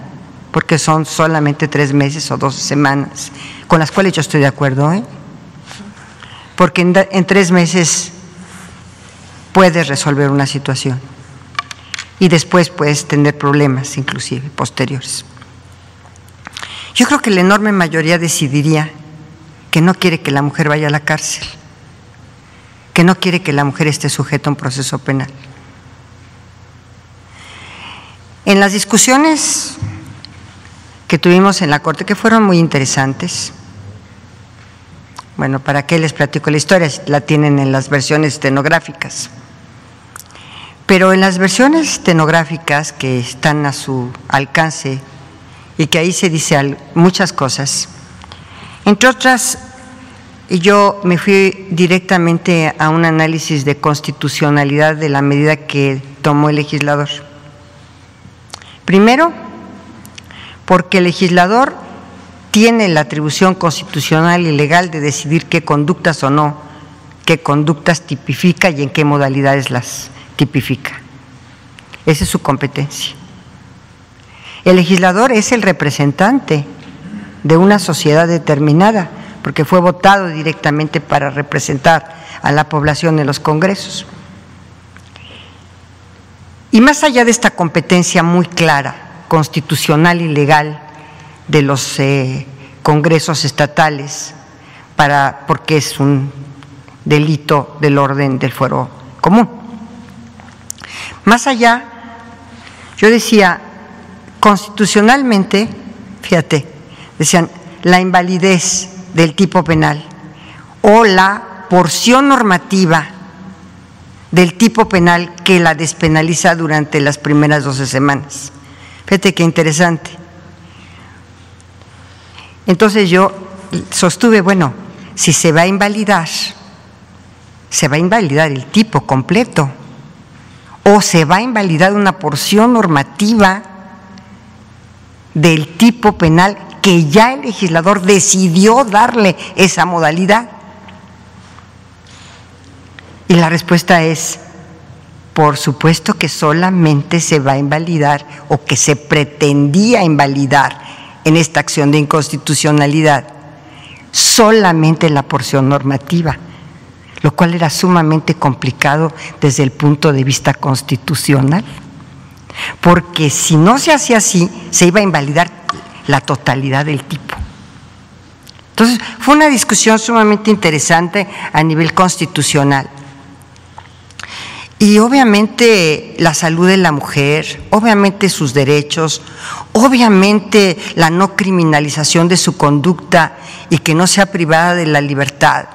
porque son solamente tres meses o dos semanas, con las cuales yo estoy de acuerdo, ¿eh? Porque en, tres meses puedes resolver una situación y después puedes tener problemas inclusive posteriores. Yo creo que la enorme mayoría decidiría que no quiere que la mujer vaya a la cárcel, que no quiere que la mujer esté sujeta a un proceso penal. En las discusiones que tuvimos en la Corte, que fueron muy interesantes, bueno, ¿para qué les platico la historia? La tienen en las versiones estenográficas. Pero en las versiones estenográficas que están a su alcance y que ahí se dice muchas cosas. Entre otras, yo me fui directamente a un análisis de constitucionalidad de la medida que tomó el legislador. Primero, porque el legislador tiene la atribución constitucional y legal de decidir qué conductas o no, qué conductas tipifica y en qué modalidades las tipifica. Esa es su competencia. El legislador es el representante de una sociedad determinada, porque fue votado directamente para representar a la población en los congresos. Y más allá de esta competencia muy clara, constitucional y legal de los eh, congresos estatales, para, porque es un delito del orden del fuero común. Más allá, yo decía, constitucionalmente, fíjate, decían, la invalidez del tipo penal o la porción normativa del tipo penal que la despenaliza durante las primeras 12 semanas. Fíjate qué interesante. Entonces yo sostuve, bueno, si se va a invalidar, se va a invalidar el tipo completo o se va a invalidar una porción normativa del tipo penal que ya el legislador decidió darle esa modalidad. Y la respuesta es, por supuesto que solamente se va a invalidar o que se pretendía invalidar en esta acción de inconstitucionalidad solamente la porción normativa, lo cual era sumamente complicado desde el punto de vista constitucional, porque si no se hacía así, se iba a invalidar la totalidad del tipo. Entonces, fue una discusión sumamente interesante a nivel constitucional. Y obviamente la salud de la mujer, obviamente sus derechos, obviamente la no criminalización de su conducta y que no sea privada de la libertad,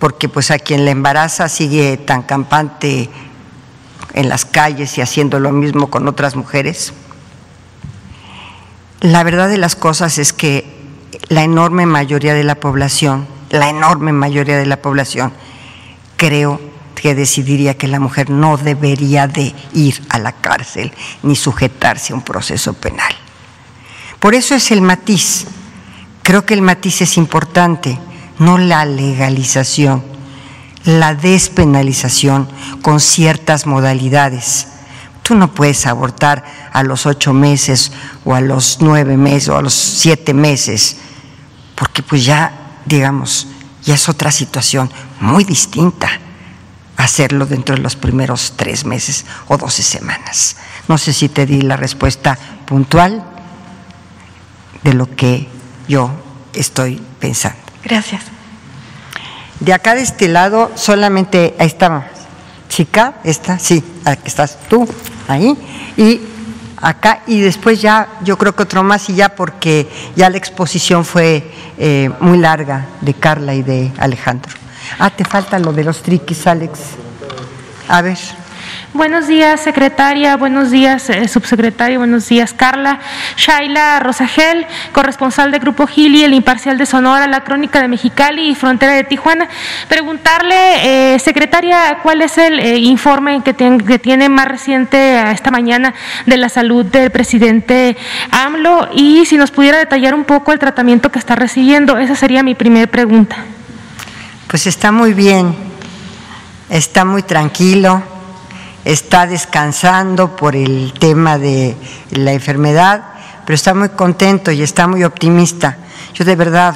porque pues a quien la embaraza sigue tan campante en las calles y haciendo lo mismo con otras mujeres. La verdad de las cosas es que la enorme mayoría de la población, la enorme mayoría de la población, creo que decidiría que la mujer no debería de ir a la cárcel ni sujetarse a un proceso penal. Por eso es el matiz. Creo que el matiz es importante, no la legalización, la despenalización con ciertas modalidades. Tú no puedes abortar a los ocho meses o a los nueve meses o a los siete meses, porque pues ya, digamos, ya es otra situación muy distinta hacerlo dentro de los primeros tres meses o doce semanas. No sé si te di la respuesta puntual de lo que yo estoy pensando. Gracias. De acá de este lado solamente esta chica, esta, sí, aquí estás tú, ahí, y acá, y después ya yo creo que otro más y ya porque ya la exposición fue eh, muy larga de Carla y de Alejandro. Ah, te falta lo de los triquis, Alex. A ver. Buenos días, secretaria. Buenos días, eh, subsecretario. Buenos días, Carla. Shaila Rosagel, corresponsal de Grupo Gili, El Imparcial de Sonora, La Crónica de Mexicali y Frontera de Tijuana. Preguntarle, eh, secretaria, cuál es el eh, informe que, que, tiene más reciente a esta mañana de la salud del presidente AMLO y si nos pudiera detallar un poco el tratamiento que está recibiendo. Esa sería mi primera pregunta. Pues está muy bien, está muy tranquilo, está descansando por el tema de la enfermedad, pero está muy contento y está muy optimista. Yo de verdad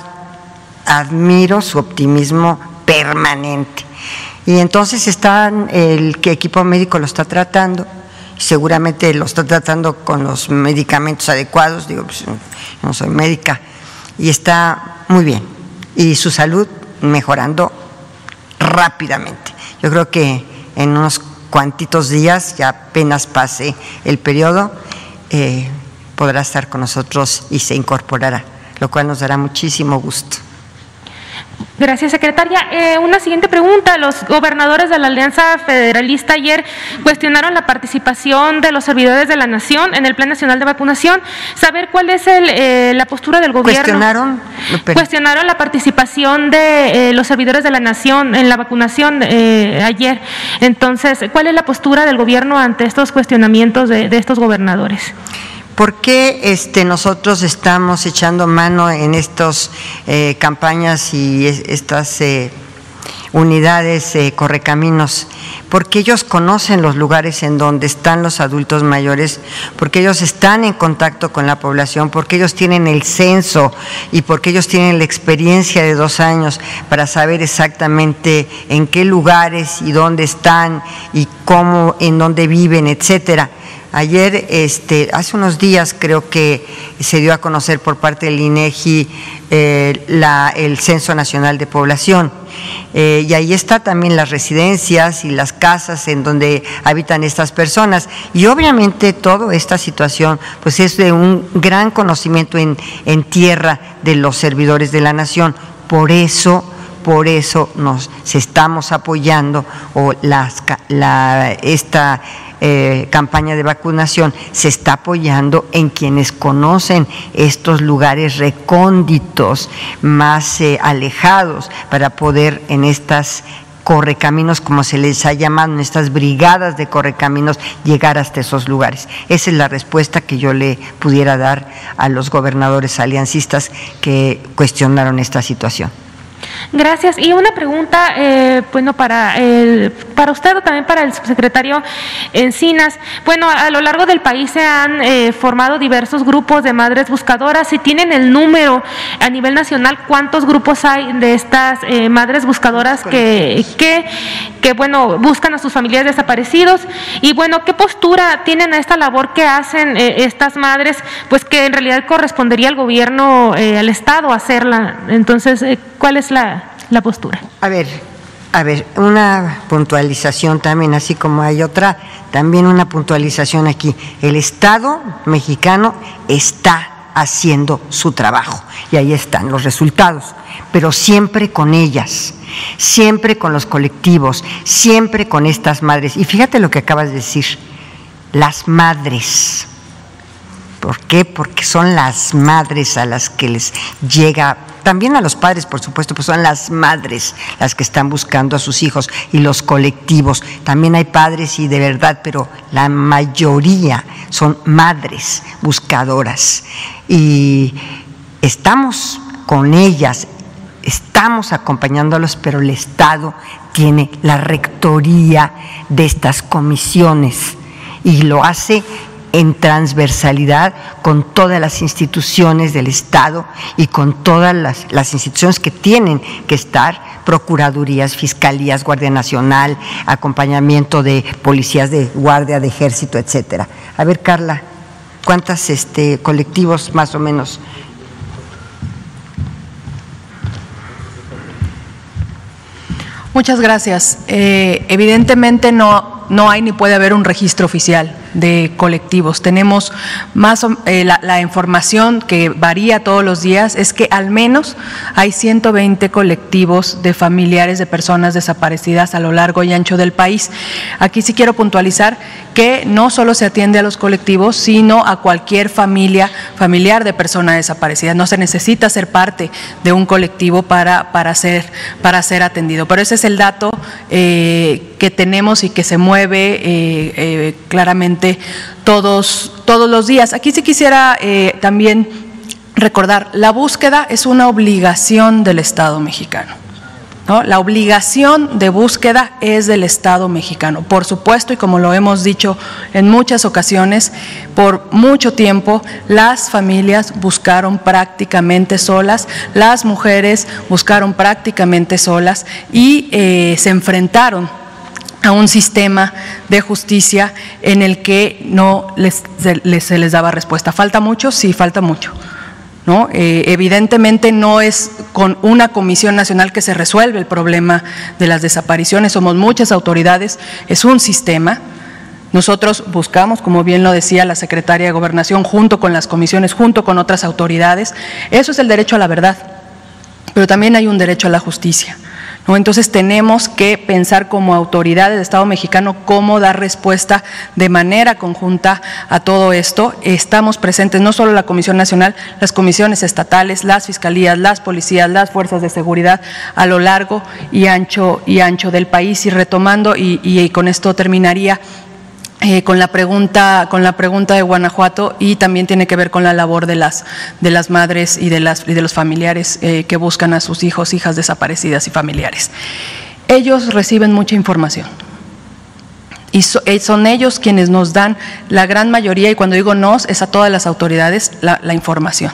admiro su optimismo permanente. Y entonces está el equipo médico lo está tratando, seguramente lo está tratando con los medicamentos adecuados, digo, pues, no soy médica, y está muy bien. Y su salud mejorando rápidamente. Yo creo que en unos cuantitos días, ya apenas pase el periodo, eh, podrá estar con nosotros y se incorporará, lo cual nos dará muchísimo gusto. Gracias, secretaria. Eh, una siguiente pregunta. Los gobernadores de la Alianza Federalista ayer cuestionaron la participación de los servidores de la Nación en el Plan Nacional de Vacunación. Saber cuál es el, eh, la postura del gobierno. ¿Cuestionaron? Cuestionaron la participación de eh, los servidores de la Nación en la vacunación ayer. Entonces, ¿cuál es la postura del gobierno ante estos cuestionamientos de, de estos gobernadores? ¿Por qué este, nosotros estamos echando mano en estas eh, campañas y estas eh, unidades eh, correcaminos? Porque ellos conocen los lugares en donde están los adultos mayores, porque ellos están en contacto con la población, porque ellos tienen el censo y porque ellos tienen la experiencia de dos años para saber exactamente en qué lugares y dónde están y cómo, en dónde viven, etcétera. Ayer, este, hace unos días creo que se dio a conocer por parte del INEGI eh, la, el Censo Nacional de Población. Eh, y ahí está también las residencias y las casas en donde habitan estas personas. Y obviamente toda esta situación pues es de un gran conocimiento en, tierra de los servidores de la nación. Por eso por eso nos estamos apoyando o las, la, esta eh, campaña de vacunación se está apoyando en quienes conocen estos lugares recónditos, más eh, alejados, para poder en estas correcaminos, como se les ha llamado, en estas brigadas de correcaminos, llegar hasta esos lugares. Esa es la respuesta que yo le pudiera dar a los gobernadores aliancistas que cuestionaron esta situación. Gracias. Y una pregunta, eh, bueno, para, el, para usted o también para el subsecretario Encinas. Bueno, a, lo largo del país se han eh, formado diversos grupos de madres buscadoras. Si tienen el número a nivel nacional, ¿cuántos grupos hay de estas eh, madres buscadoras que, que, bueno, buscan a sus familiares desaparecidos? Y bueno, ¿qué postura tienen a esta labor que hacen estas madres? Pues que en realidad correspondería al gobierno, al Estado hacerla. Entonces, ¿cuál es la la, postura. A ver, a ver, una puntualización también, así como hay otra, también una puntualización aquí. El Estado mexicano está haciendo su trabajo y ahí están los resultados, pero siempre con ellas, siempre con los colectivos, siempre con estas madres. Y fíjate lo que acabas de decir, las madres. ¿Por qué? Porque son las madres a las que les llega también a los padres, por supuesto, pues son las madres las que están buscando a sus hijos y los colectivos. También hay padres y de verdad, pero la mayoría son madres buscadoras. Y estamos con ellas, estamos acompañándolos, pero el Estado tiene la rectoría de estas comisiones y lo hace en transversalidad con todas las instituciones del Estado y con todas las, instituciones que tienen que estar, procuradurías, fiscalías, Guardia Nacional, acompañamiento de policías de guardia, de ejército, etcétera. A ver, Carla, ¿cuántos este, colectivos más o menos? Muchas gracias. Eh, evidentemente no, no hay ni puede haber un registro oficial de colectivos. Tenemos más eh, la, información que varía todos los días es que al menos hay 120 colectivos de familiares de personas desaparecidas a lo largo y ancho del país. Aquí sí quiero puntualizar que no solo se atiende a los colectivos, sino a cualquier familia familiar de persona desaparecida. No se necesita ser parte de un colectivo para, para, ser, para ser atendido. Pero ese es el dato eh, que tenemos y que se mueve eh, claramente todos, todos los días. Aquí sí quisiera eh, también recordar, la búsqueda es una obligación del Estado mexicano. La obligación de búsqueda es del Estado mexicano. Por supuesto, y como lo hemos dicho en muchas ocasiones, por mucho tiempo las familias buscaron prácticamente solas, las mujeres buscaron prácticamente solas y eh, se enfrentaron a un sistema de justicia en el que no les, se, les daba respuesta. ¿Falta mucho? Sí, falta mucho. ¿no? Eh, evidentemente no es con una comisión nacional que se resuelve el problema de las desapariciones, somos muchas autoridades, es un sistema. Nosotros buscamos, como bien lo decía la secretaria de Gobernación, junto con las comisiones, junto con otras autoridades, eso es el derecho a la verdad, pero también hay un derecho a la justicia. Entonces tenemos que pensar como autoridad del Estado mexicano cómo dar respuesta de manera conjunta a todo esto. Estamos presentes no solo la Comisión Nacional, las comisiones estatales, las fiscalías, las policías, las fuerzas de seguridad a lo largo y ancho y ancho del país. Y retomando, y con esto terminaría, eh, con la pregunta con la pregunta de Guanajuato y también tiene que ver con la labor de las de las madres y de las y de los familiares eh, que buscan a sus hijos hijas desaparecidas y familiares. Ellos reciben mucha información. Y eh, son ellos quienes nos dan la gran mayoría y cuando digo nos es a todas las autoridades la información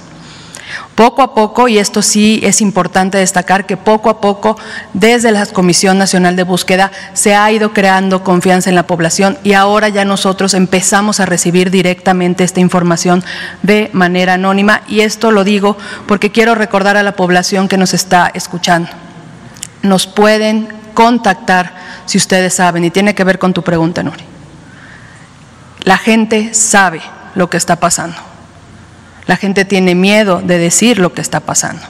poco a poco, y esto sí es importante destacar, que poco a poco desde la Comisión Nacional de Búsqueda se ha ido creando confianza en la población y ahora ya nosotros empezamos a recibir directamente esta información de manera anónima y esto lo digo porque quiero recordar a la población que nos está escuchando. Nos pueden contactar si ustedes saben y tiene que ver con tu pregunta, Nuri. La gente sabe lo que está pasando la gente tiene miedo de decir lo que está pasando.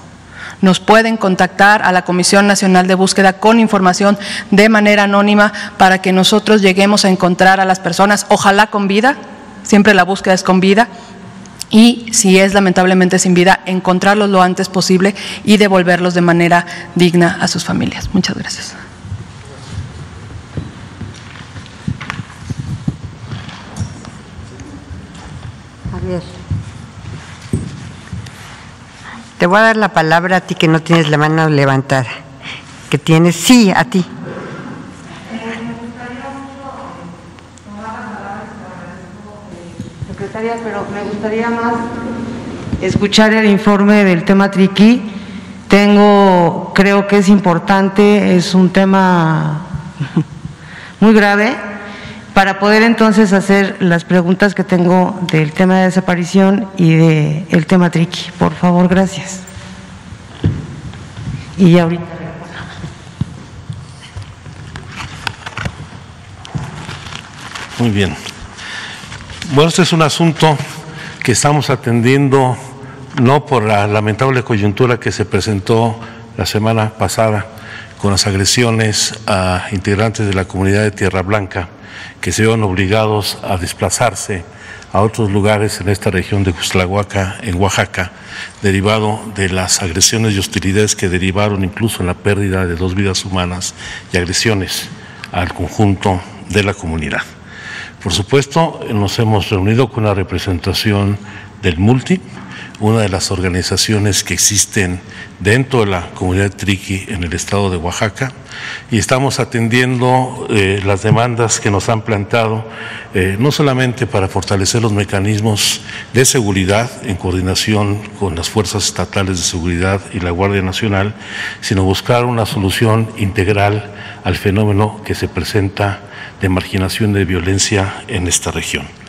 Nos pueden contactar a la Comisión Nacional de Búsqueda con información de manera anónima para que nosotros lleguemos a encontrar a las personas, ojalá con vida, siempre la búsqueda es con vida, y si es lamentablemente sin vida, encontrarlos lo antes posible y devolverlos de manera digna a sus familias. Muchas gracias. Javier. Te voy a dar la palabra a ti que no tienes la mano levantada. Que tienes, sí, a ti. Secretaria, pero me gustaría más escuchar el informe del tema Triqui. Tengo, creo que es importante, es un tema muy grave para poder entonces hacer las preguntas que tengo del tema de desaparición y del tema Triqui. Por favor, gracias. Y ahorita. Muy bien. Bueno, este es un asunto que estamos atendiendo no por la lamentable coyuntura que se presentó la semana pasada con las agresiones a integrantes de la comunidad de Tierra Blanca, que se vieron obligados a desplazarse a otros lugares en esta región de Cuslahuaca, en Oaxaca, derivado de las agresiones y hostilidades que derivaron incluso en la pérdida de dos vidas humanas y agresiones al conjunto de la comunidad. Por supuesto, nos hemos reunido con la representación del Multi, una de las organizaciones que existen dentro de la comunidad triqui en el estado de Oaxaca y estamos atendiendo eh, las demandas que nos han planteado, eh, no solamente para fortalecer los mecanismos de seguridad en coordinación con las fuerzas estatales de seguridad y la Guardia Nacional, sino buscar una solución integral al fenómeno que se presenta de marginación de violencia en esta región.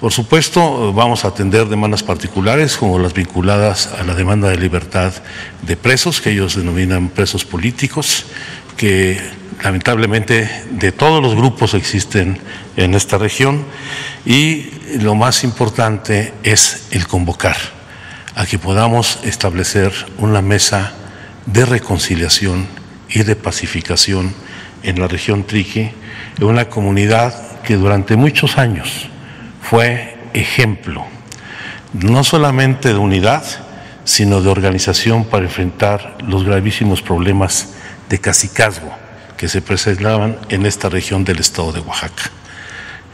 Por supuesto, vamos a atender demandas particulares como las vinculadas a la demanda de libertad de presos, que ellos denominan presos políticos, que lamentablemente de todos los grupos existen en esta región. Y lo más importante es el convocar a que podamos establecer una mesa de reconciliación y de pacificación en la región Triqui, en una comunidad que durante muchos años fue ejemplo, no solamente de unidad, sino de organización para enfrentar los gravísimos problemas de cacicazgo que se presentaban en esta región del estado de Oaxaca.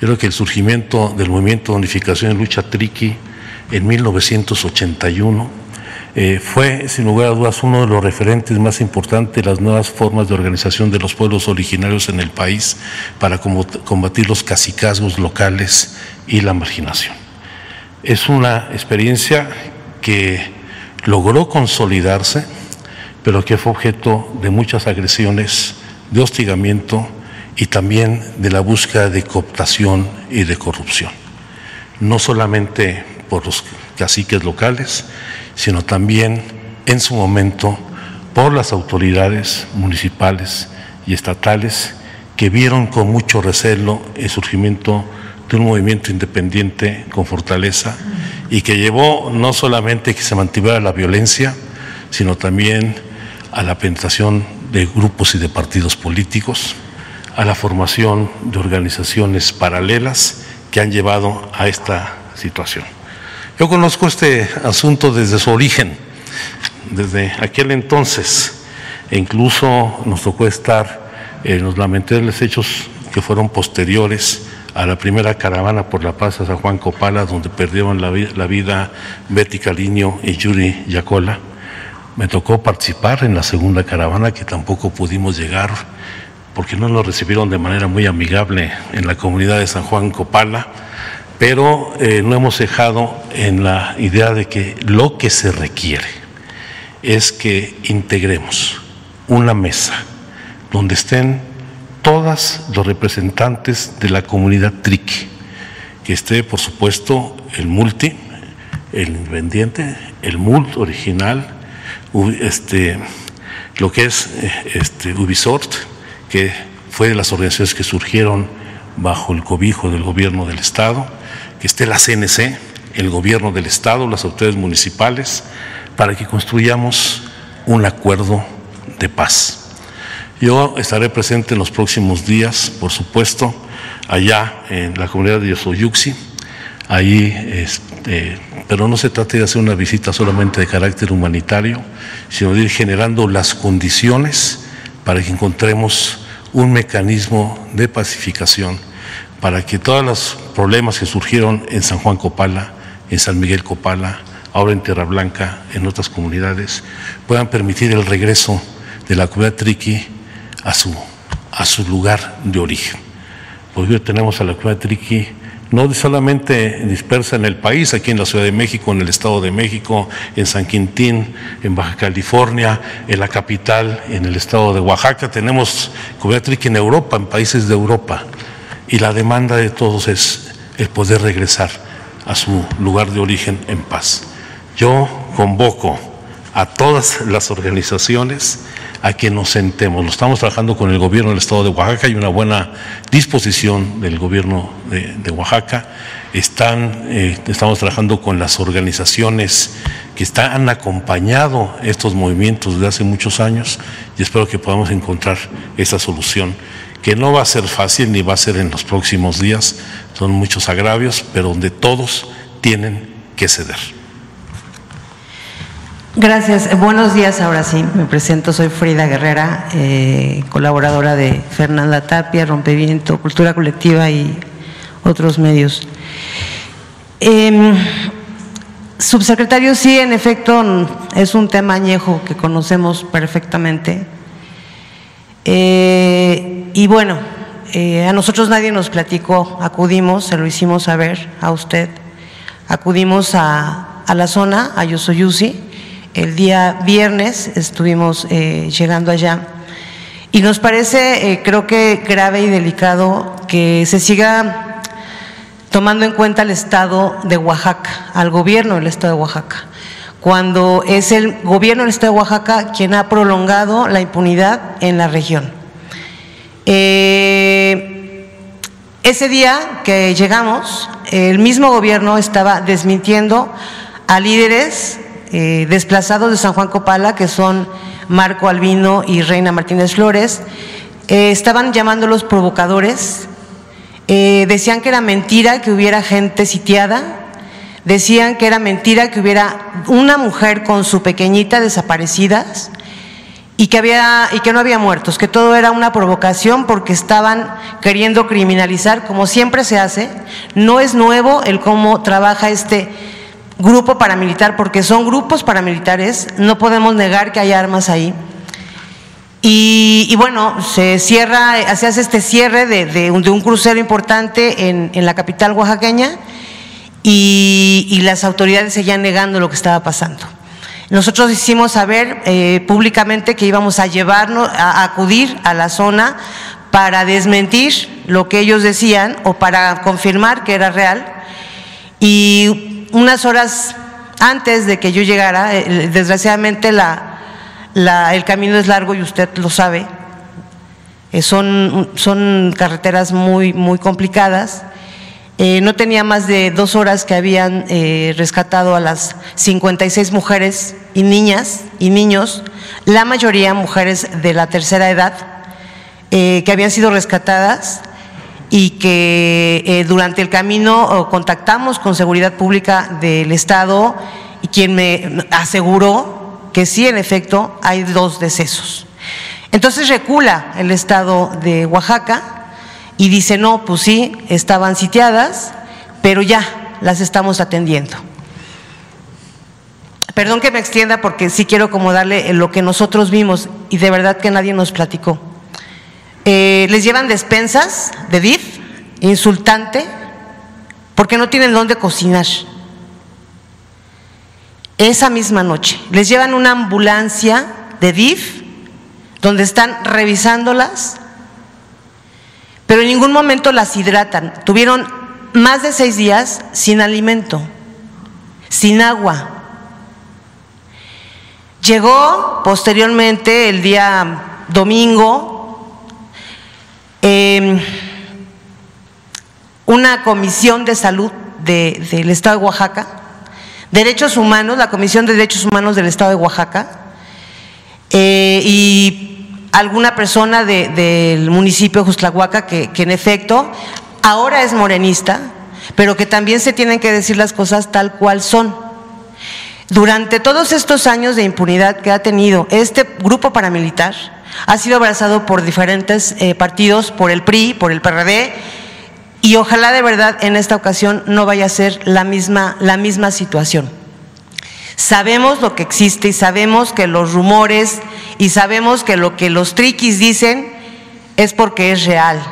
Creo que el surgimiento del movimiento de unificación y lucha triqui en 1981 eh, fue, sin lugar a dudas, uno de los referentes más importantes de las nuevas formas de organización de los pueblos originarios en el país para combatir los cacicazgos locales y la marginación. Es una experiencia que logró consolidarse, pero que fue objeto de muchas agresiones, de hostigamiento y también de la búsqueda de cooptación y de corrupción. No solamente por los caciques locales, sino también en su momento por las autoridades municipales y estatales que vieron con mucho recelo el surgimiento de un movimiento independiente con fortaleza y que llevó no solamente que se mantuviera la violencia, sino también a la penetración de grupos y de partidos políticos, a la formación de organizaciones paralelas que han llevado a esta situación. Yo conozco este asunto desde su origen, desde aquel entonces, e incluso nos tocó estar en los lamentables hechos que fueron posteriores a la primera caravana por la paz a San Juan Copala, donde perdieron la, vida Betty Caliño y Yuri Yacola. Me tocó participar en la segunda caravana, que tampoco pudimos llegar porque no nos recibieron de manera muy amigable en la comunidad de San Juan Copala, pero eh, no hemos dejado en la idea de que lo que se requiere es que integremos una mesa donde estén todas los representantes de la comunidad triqui, que esté por supuesto el multi, el independiente, el mult original, este, lo que es este, Ubisoft, que fue de las organizaciones que surgieron bajo el cobijo del gobierno del Estado, que esté la CNC, el gobierno del Estado, las autoridades municipales, para que construyamos un acuerdo de paz. Yo estaré presente en los próximos días, por supuesto, allá en la comunidad de Yosoyuxi, ahí, este, pero no se trata de hacer una visita solamente de carácter humanitario, sino de ir generando las condiciones para que encontremos un mecanismo de pacificación, para que todos los problemas que surgieron en San Juan Copala en San Miguel Copala, ahora en Tierra Blanca, en otras comunidades, puedan permitir el regreso de la comunidad triqui a su, a su lugar de origen. Porque hoy tenemos a la comunidad triqui no solamente dispersa en el país, aquí en la Ciudad de México, en el Estado de México, en San Quintín, en Baja California, en la capital, en el Estado de Oaxaca, tenemos comunidad triqui en Europa, en países de Europa, y la demanda de todos es el poder regresar a su lugar de origen en paz. Yo convoco a todas las organizaciones a que nos sentemos. Lo estamos trabajando con el gobierno del Estado de Oaxaca, hay una buena disposición del gobierno de, Oaxaca. Están, eh, estamos trabajando con las organizaciones que han acompañado estos movimientos desde hace muchos años y espero que podamos encontrar esa solución, que no va a ser fácil ni va a ser en los próximos días, son muchos agravios, pero donde todos tienen que ceder. Gracias. Buenos días. Ahora sí, me presento. Soy Frida Guerrera, eh, colaboradora de Fernanda Tapia, Rompeviento, Cultura Colectiva y otros medios. Em, subsecretario, sí, en efecto, es un tema añejo que conocemos perfectamente. Eh, y bueno, eh, a nosotros nadie nos platicó, acudimos, se lo hicimos saber a usted, acudimos a, a la zona, a Yosoyusi, el día viernes estuvimos eh, llegando allá y nos parece, eh, creo que grave y delicado que se siga tomando en cuenta el Estado de Oaxaca, al gobierno del Estado de Oaxaca, cuando es el gobierno del Estado de Oaxaca quien ha prolongado la impunidad en la región. Eh, ese día que llegamos, el mismo gobierno estaba desmintiendo a líderes eh, desplazados de San Juan Copala, que son Marco Albino y Reina Martínez Flores, eh, estaban llamándolos provocadores, eh, decían que era mentira que hubiera gente sitiada, decían que era mentira que hubiera una mujer con su pequeñita desaparecidas y que, había, y que no había muertos, que todo era una provocación porque estaban queriendo criminalizar, como siempre se hace. No es nuevo el cómo trabaja este grupo paramilitar, porque son grupos paramilitares, no podemos negar que hay armas ahí. Y, bueno, se cierra, se hace este cierre de, un, crucero importante en, la capital oaxaqueña y, las autoridades seguían negando lo que estaba pasando. Nosotros hicimos saber eh, públicamente que íbamos a llevarnos, a acudir a la zona para desmentir lo que ellos decían o para confirmar que era real. Y unas horas antes de que yo llegara, eh, desgraciadamente el camino es largo y usted lo sabe, eh, son, son carreteras muy, muy complicadas. Eh, no tenía más de dos horas que habían rescatado a las 56 mujeres y niñas y niños, la mayoría mujeres de la tercera edad, que habían sido rescatadas y que eh, durante el camino contactamos con Seguridad Pública del Estado y quien me aseguró que sí, en efecto, hay dos decesos. Entonces recula el Estado de Oaxaca y dice, no, pues sí, estaban sitiadas, pero ya las estamos atendiendo. Perdón que me extienda porque sí quiero como darle lo que nosotros vimos y de verdad que nadie nos platicó. Eh, les llevan despensas de DIF, insultante, porque no tienen dónde cocinar. Esa misma noche les llevan una ambulancia de DIF donde están revisándolas, pero en ningún momento las hidratan. Tuvieron más de seis días sin alimento, sin agua. Llegó posteriormente el día domingo Em, una comisión de salud del Estado de Oaxaca, Derechos Humanos, la Comisión de Derechos Humanos del Estado de Oaxaca, eh, y alguna persona del municipio de Justlahuaca que, que en efecto ahora es morenista, pero que también se tienen que decir las cosas tal cual son. Durante todos estos años de impunidad que ha tenido este grupo paramilitar, ha sido abrazado por diferentes eh, partidos, por el PRI, por el PRD, y ojalá de verdad en esta ocasión no vaya a ser la misma, la misma situación. Sabemos lo que existe y sabemos que los rumores y sabemos que lo que los triquis dicen es porque es real.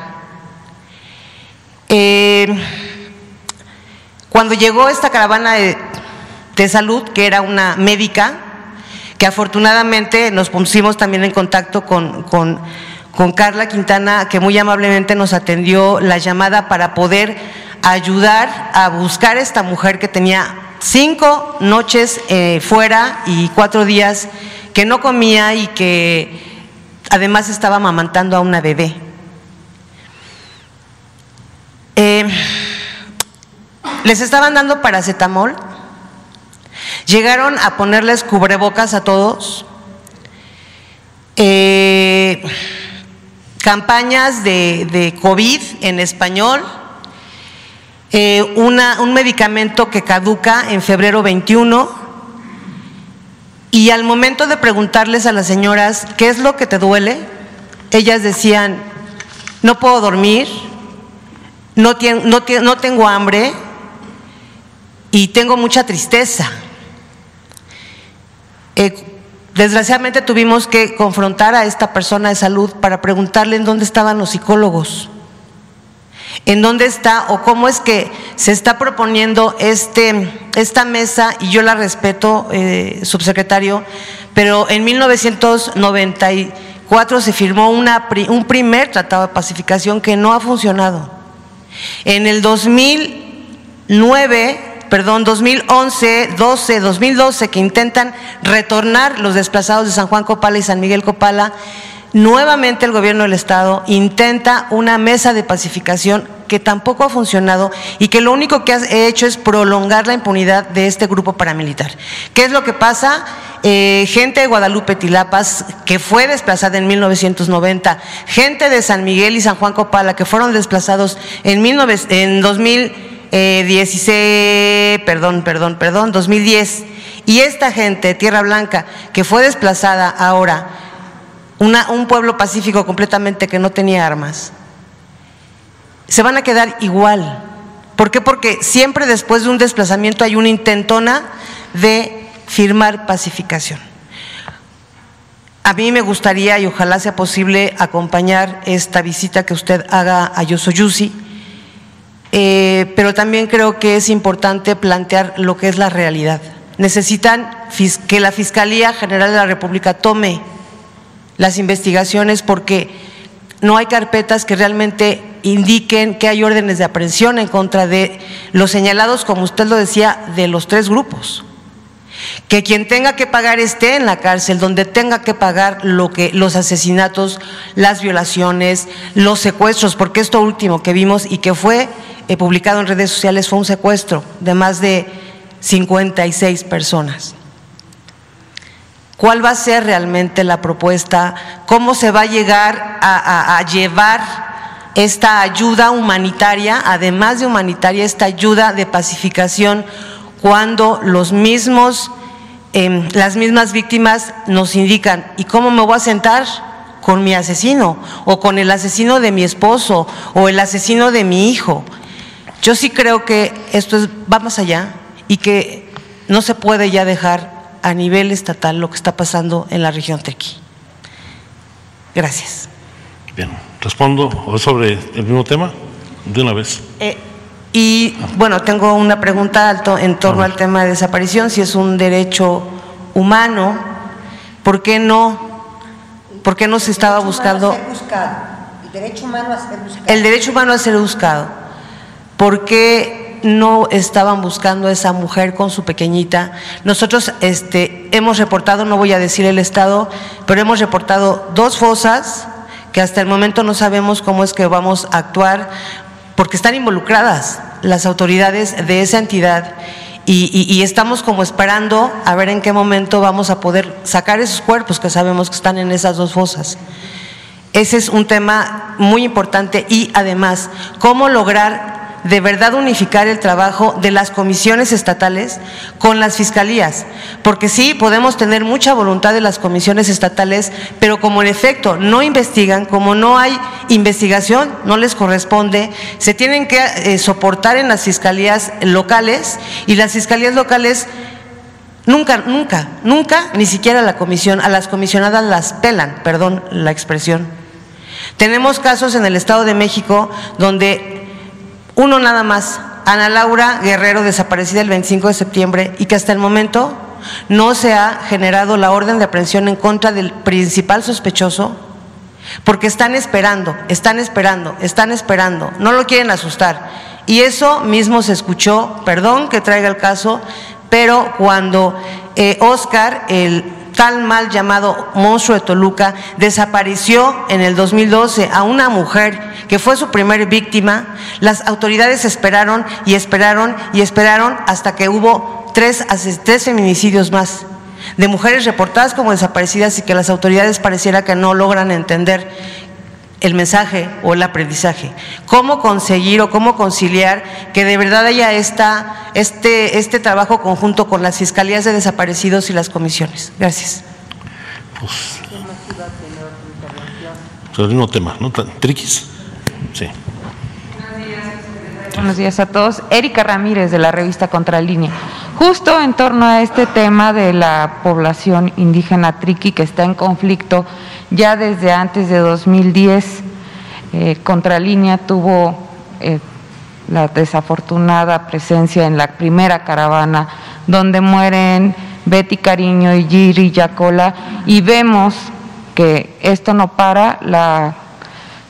Eh, cuando llegó esta caravana de, salud, que era una médica, que afortunadamente nos pusimos también en contacto con, con, con Carla Quintana, que muy amablemente nos atendió la llamada para poder ayudar a buscar a esta mujer que tenía cinco noches eh, fuera y cuatro días que no comía y que además estaba amamantando a una bebé. Eh, les estaban dando paracetamol, llegaron a ponerles cubrebocas a todos, eh, campañas de, COVID en español, eh, un medicamento que caduca en febrero 21 y al momento de preguntarles a las señoras qué es lo que te duele, ellas decían, no puedo dormir, no, tengo hambre y tengo mucha tristeza. Eh, desgraciadamente tuvimos que confrontar a esta persona de salud para preguntarle en dónde estaban los psicólogos en dónde está o cómo es que se está proponiendo este, esta mesa, y yo la respeto, eh, subsecretario, pero en 1994 se firmó un primer tratado de pacificación que no ha funcionado. En el 2009 perdón, 2011, 12, 2012, que intentan retornar los desplazados de San Juan Copala y San Miguel Copala, nuevamente el gobierno del Estado intenta una mesa de pacificación que tampoco ha funcionado y que lo único que ha hecho es prolongar la impunidad de este grupo paramilitar. ¿Qué es lo que pasa? Eh, gente de Guadalupe Tilapas que fue desplazada en 1990, gente de San Miguel y San Juan Copala que fueron desplazados en, en 2016, perdón, perdón, perdón, 2010, y esta gente Tierra Blanca que fue desplazada ahora un pueblo pacífico completamente que no tenía armas, se van a quedar igual. ¿Por qué? Porque siempre después de un desplazamiento hay una intentona de firmar pacificación. A mí me gustaría y ojalá sea posible acompañar esta visita que usted haga a Yosoyusi, eh, pero también creo que es importante plantear lo que es la realidad. Necesitan que la Fiscalía General de la República tome las investigaciones porque no hay carpetas que realmente indiquen que hay órdenes de aprehensión en contra de los señalados, como usted lo decía, de los tres grupos. Que quien tenga que pagar esté en la cárcel, donde tenga que pagar lo que los asesinatos, las violaciones, los secuestros, porque esto último que vimos y que fue publicado en redes sociales fue un secuestro de más de 56 personas cuál va a ser realmente la propuesta, cómo se va a llegar a, llevar esta ayuda humanitaria, además de humanitaria, esta ayuda de pacificación, cuando los mismos, em, las mismas víctimas nos indican, ¿y cómo me voy a sentar? con mi asesino o con el asesino de mi esposo o el asesino de mi hijo. Yo sí creo que esto es, va más allá y que no se puede ya dejar a nivel estatal lo que está pasando en la región Tequi. Gracias. Bien, respondo sobre el mismo tema de una vez. Eh, y bueno, tengo una pregunta alto en torno al tema de desaparición, si es un derecho humano, ¿por qué no, por qué no se estaba buscando? El derecho humano a ser buscado. El derecho humano a ser buscado. ¿Por qué no estaban buscando a esa mujer con su pequeñita. Nosotros este, hemos reportado, no voy a decir el estado, pero hemos reportado dos fosas que hasta el momento no sabemos cómo es que vamos a actuar porque están involucradas las autoridades de esa entidad y, estamos como esperando a ver en qué momento vamos a poder sacar esos cuerpos que sabemos que están en esas dos fosas. Ese es un tema muy importante y además, cómo lograr de verdad unificar el trabajo de las comisiones estatales con las fiscalías, porque sí, podemos tener mucha voluntad de las comisiones estatales, pero como en efecto no investigan, como no hay investigación, no les corresponde, se tienen que eh, soportar en las fiscalías locales y las fiscalías locales Nunca, nunca, nunca, ni siquiera la comisión, a las comisionadas las pelan, perdón la expresión. Tenemos casos en el Estado de México donde uno nada más, Ana Laura Guerrero, desaparecida el 25 de septiembre y que hasta el momento no se ha generado la orden de aprehensión en contra del principal sospechoso, porque están esperando, están esperando, están esperando, no lo quieren asustar. Y eso mismo se escuchó, perdón que traiga el caso, pero cuando eh, Oscar, el tal mal llamado monstruo de Toluca, desapareció en el 2012 a una mujer que fue su primer víctima, las autoridades esperaron y esperaron y esperaron hasta que hubo tres, tres feminicidios más de mujeres reportadas como desaparecidas y que las autoridades pareciera que no logran entender el mensaje o el aprendizaje. ¿Cómo conseguir o cómo conciliar que de verdad haya esta, este, este trabajo conjunto con las fiscalías de desaparecidos y las comisiones? Gracias. Pues, el mismo tema, ¿no? ¿Triquis? Sí. Buenos días a todos. Erika Ramírez de la revista Contralínea. Justo en torno a este tema de la población indígena triqui que está en conflicto ya desde antes de 2010, eh, Contralínea tuvo eh, la desafortunada presencia en la primera caravana donde mueren Betty Cariño y Giri Yacola y vemos que esto no para, la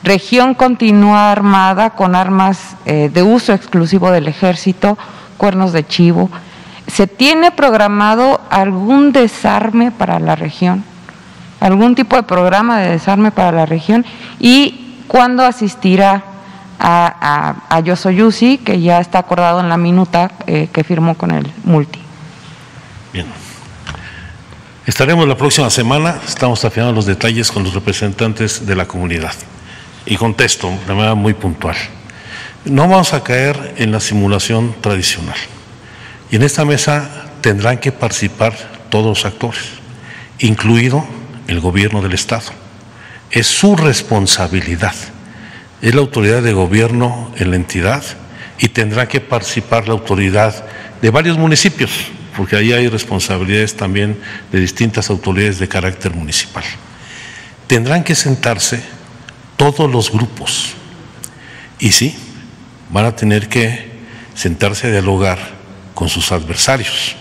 región continúa armada con armas eh, de uso exclusivo del ejército, cuernos de chivo. ¿Se tiene programado algún desarme para la región? ¿Algún tipo de programa de desarme para la región? ¿Y cuándo asistirá a, a, Yosoyusi, que ya está acordado en la minuta eh, que firmó con el Multi? Bien. Estaremos la próxima semana, estamos afinando los detalles con los representantes de la comunidad y contesto de manera muy puntual. No vamos a caer en la simulación tradicional. Y en esta mesa tendrán que participar todos los actores, incluido el gobierno del Estado. Es su responsabilidad. Es la autoridad de gobierno en la entidad y tendrá que participar la autoridad de varios municipios, porque ahí hay responsabilidades también de distintas autoridades de carácter municipal. Tendrán que sentarse todos los grupos. Y sí, van a tener que sentarse a dialogar con sus adversarios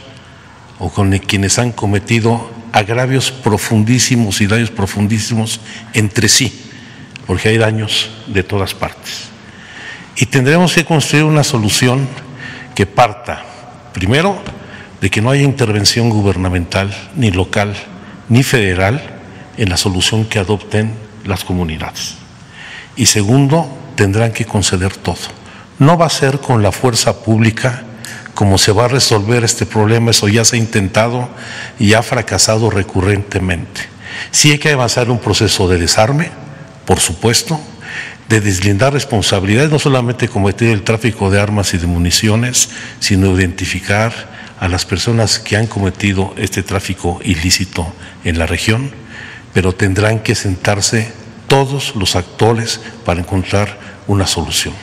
o con quienes han cometido agravios profundísimos y daños profundísimos entre sí, porque hay daños de todas partes. Y tendremos que construir una solución que parta, primero, de que no haya intervención gubernamental, ni local, ni federal, en la solución que adopten las comunidades. Y segundo, tendrán que conceder todo. No va a ser con la fuerza pública como se va a resolver este problema, eso ya se ha intentado y ha fracasado recurrentemente. Sí hay que avanzar un proceso de desarme, por supuesto, de deslindar responsabilidades, no solamente combatir el tráfico de armas y de municiones, sino identificar a las personas que han cometido este tráfico ilícito en la región, pero tendrán que sentarse todos los actores para encontrar una solución.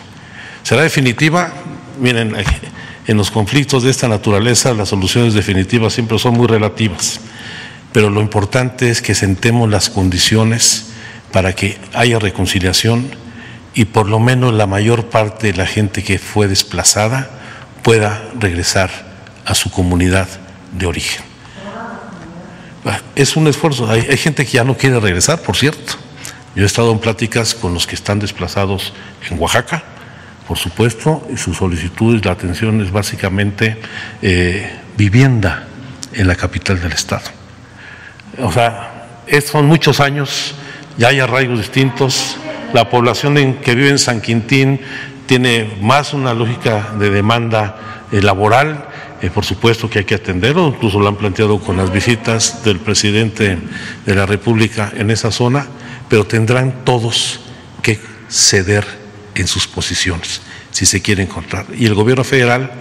¿Será definitiva? Miren, en los conflictos de esta naturaleza las soluciones definitivas siempre son muy relativas, pero lo importante es que sentemos las condiciones para que haya reconciliación y por lo menos la mayor parte de la gente que fue desplazada pueda regresar a su comunidad de origen. Es un esfuerzo, hay, hay gente que ya no quiere regresar, por cierto yo he estado en pláticas con los que están desplazados en Oaxaca, por supuesto, y su solicitud y la atención es básicamente eh, vivienda en la capital del Estado. O sea, son muchos años, ya hay arraigos distintos, la población en que vive en San Quintín tiene más una lógica de demanda eh, laboral, eh, por supuesto que hay que atenderlo, incluso lo han planteado con las visitas del presidente de la República en esa zona pero tendrán todos que ceder en sus posiciones, si se quiere encontrar. Y el gobierno federal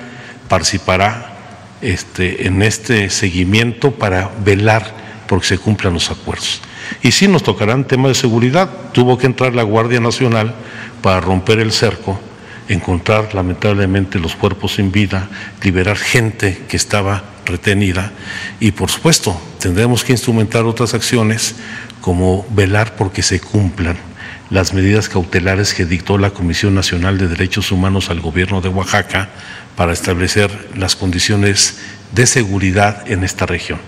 participará este, en este seguimiento para velar porque se cumplan los acuerdos. Y sí nos tocarán temas de seguridad. Tuvo que entrar la Guardia Nacional para romper el cerco, encontrar lamentablemente los cuerpos sin vida, liberar gente que estaba retenida y por supuesto tendremos que instrumentar otras acciones como velar porque se cumplan las medidas cautelares que dictó la Comisión Nacional de Derechos Humanos al gobierno de Oaxaca para establecer las condiciones de seguridad en esta región.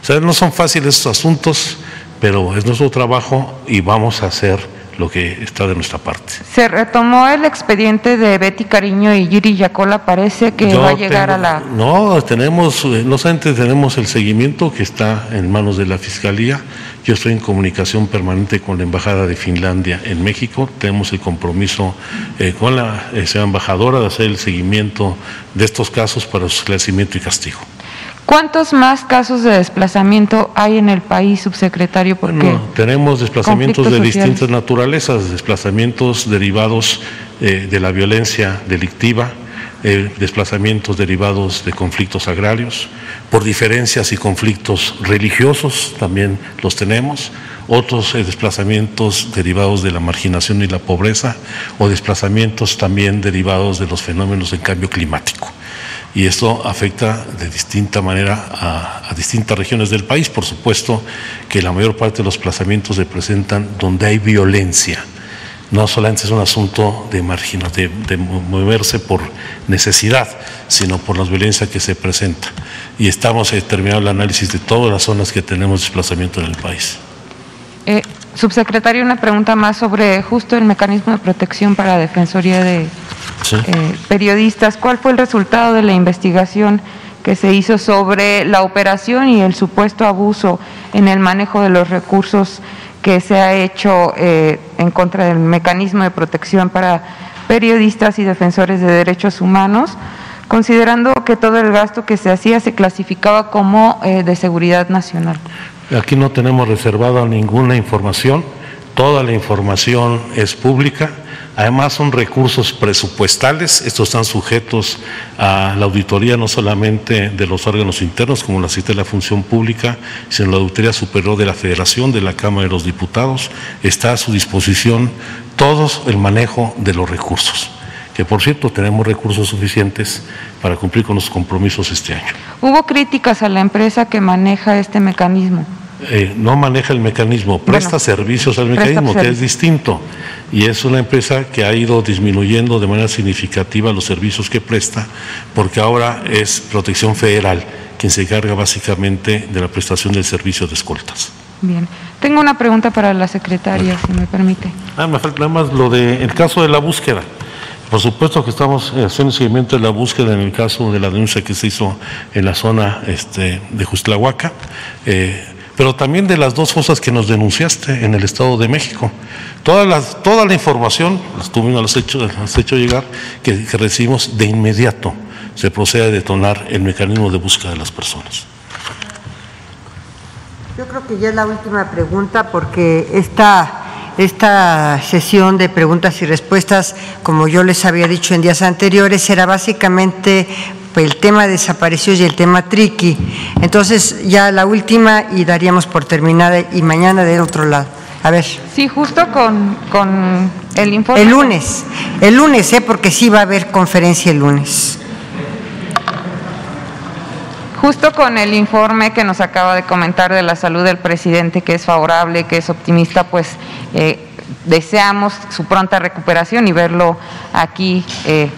O sea, no son fáciles estos asuntos, pero es nuestro trabajo y vamos a hacer lo que está de nuestra parte. Se retomó el expediente de Betty Cariño y Giri Yacola, parece que va a llegar a la... No, tenemos, eh, no solamente tenemos el seguimiento que está en manos de la Fiscalía, yo estoy en comunicación permanente con la Embajada de Finlandia en México, tenemos el compromiso eh, con la eh, embajadora de hacer el seguimiento de estos casos para su esclarecimiento y castigo. ¿Cuántos más casos de desplazamiento hay en el país, subsecretario? Porque tenemos desplazamientos de distintas naturalezas, desplazamientos derivados eh, de la violencia delictiva, eh, desplazamientos derivados de conflictos agrarios, por diferencias y conflictos religiosos también los tenemos, otros eh, desplazamientos derivados de la marginación y la pobreza o desplazamientos también derivados de los fenómenos del cambio climático y esto afecta de distinta manera a, distintas regiones del país. Por supuesto que la mayor parte de los plazamientos se presentan donde hay violencia. No solamente es un asunto de, de, de moverse por necesidad, sino por la violencia que se presenta. Y estamos eh, terminando el análisis de todas las zonas que tenemos desplazamiento en el país. Eh, subsecretario, una pregunta más sobre justo el mecanismo de protección para la Defensoría de eh, periodistas. ¿Cuál fue el resultado de la investigación que se hizo sobre la operación y el supuesto abuso en el manejo de los recursos que se ha hecho eh, en contra del mecanismo de protección para periodistas y defensores de derechos humanos? considerando que todo el gasto que se hacía se clasificaba como eh, de seguridad nacional. Aquí no tenemos reservada ninguna información, toda la información es pública Además son recursos presupuestales, estos están sujetos a la auditoría no solamente de los órganos internos como la CITE de la Función Pública, sino la Auditoría Superior de la Federación, de la Cámara de los Diputados. Está a su disposición todo el manejo de los recursos que por cierto tenemos recursos suficientes para cumplir con los compromisos este año. ¿Hubo críticas a la empresa que maneja este mecanismo? Eh, no maneja el mecanismo, presta servicios al mecanismo, que es distinto. Y es una empresa que ha ido disminuyendo de manera significativa los servicios que presta, porque ahora es Protección Federal quien se encarga básicamente de la prestación del servicio de escoltas. Bien. Tengo una pregunta para la secretaria, si me permite. Ah, me falta nada más lo de el caso de la búsqueda. Por supuesto que estamos haciendo seguimiento de la búsqueda en el caso de la denuncia que se hizo en la zona este, de Justlahuaca. Eh, pero también de las dos fosas que nos denunciaste en el Estado de México. Toda la, toda la información, tú mismo has hecho, hecho llegar, que, que recibimos de inmediato, se procede a detonar el mecanismo de búsqueda de las personas. Yo creo que ya es la última pregunta porque esta, esta sesión de preguntas y respuestas, como yo les había dicho en días anteriores, era básicamente el tema desaparecidos y el tema triqui. Entonces, ya la última y daríamos por terminada y mañana del otro lado. A ver. Sí, justo con, con el informe. El lunes, el lunes, ¿eh? porque sí va a haber conferencia el lunes. Justo con el informe que nos acaba de comentar de la salud del presidente, que es favorable, que es optimista, pues eh, deseamos su pronta recuperación y verlo aquí eh,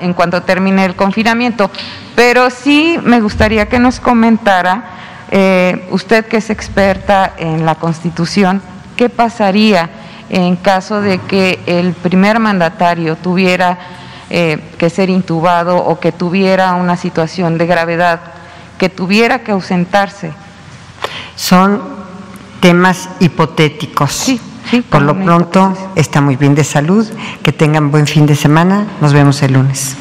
en, cuanto termine el confinamiento. Pero sí me gustaría que nos comentara, eh, usted que es experta en la Constitución, qué pasaría en caso de que el primer mandatario tuviera eh, que ser intubado o que tuviera una situación de gravedad, que tuviera que ausentarse. Son temas hipotéticos. Sí por lo pronto está muy bien de salud, que tengan buen fin de semana, nos vemos el lunes.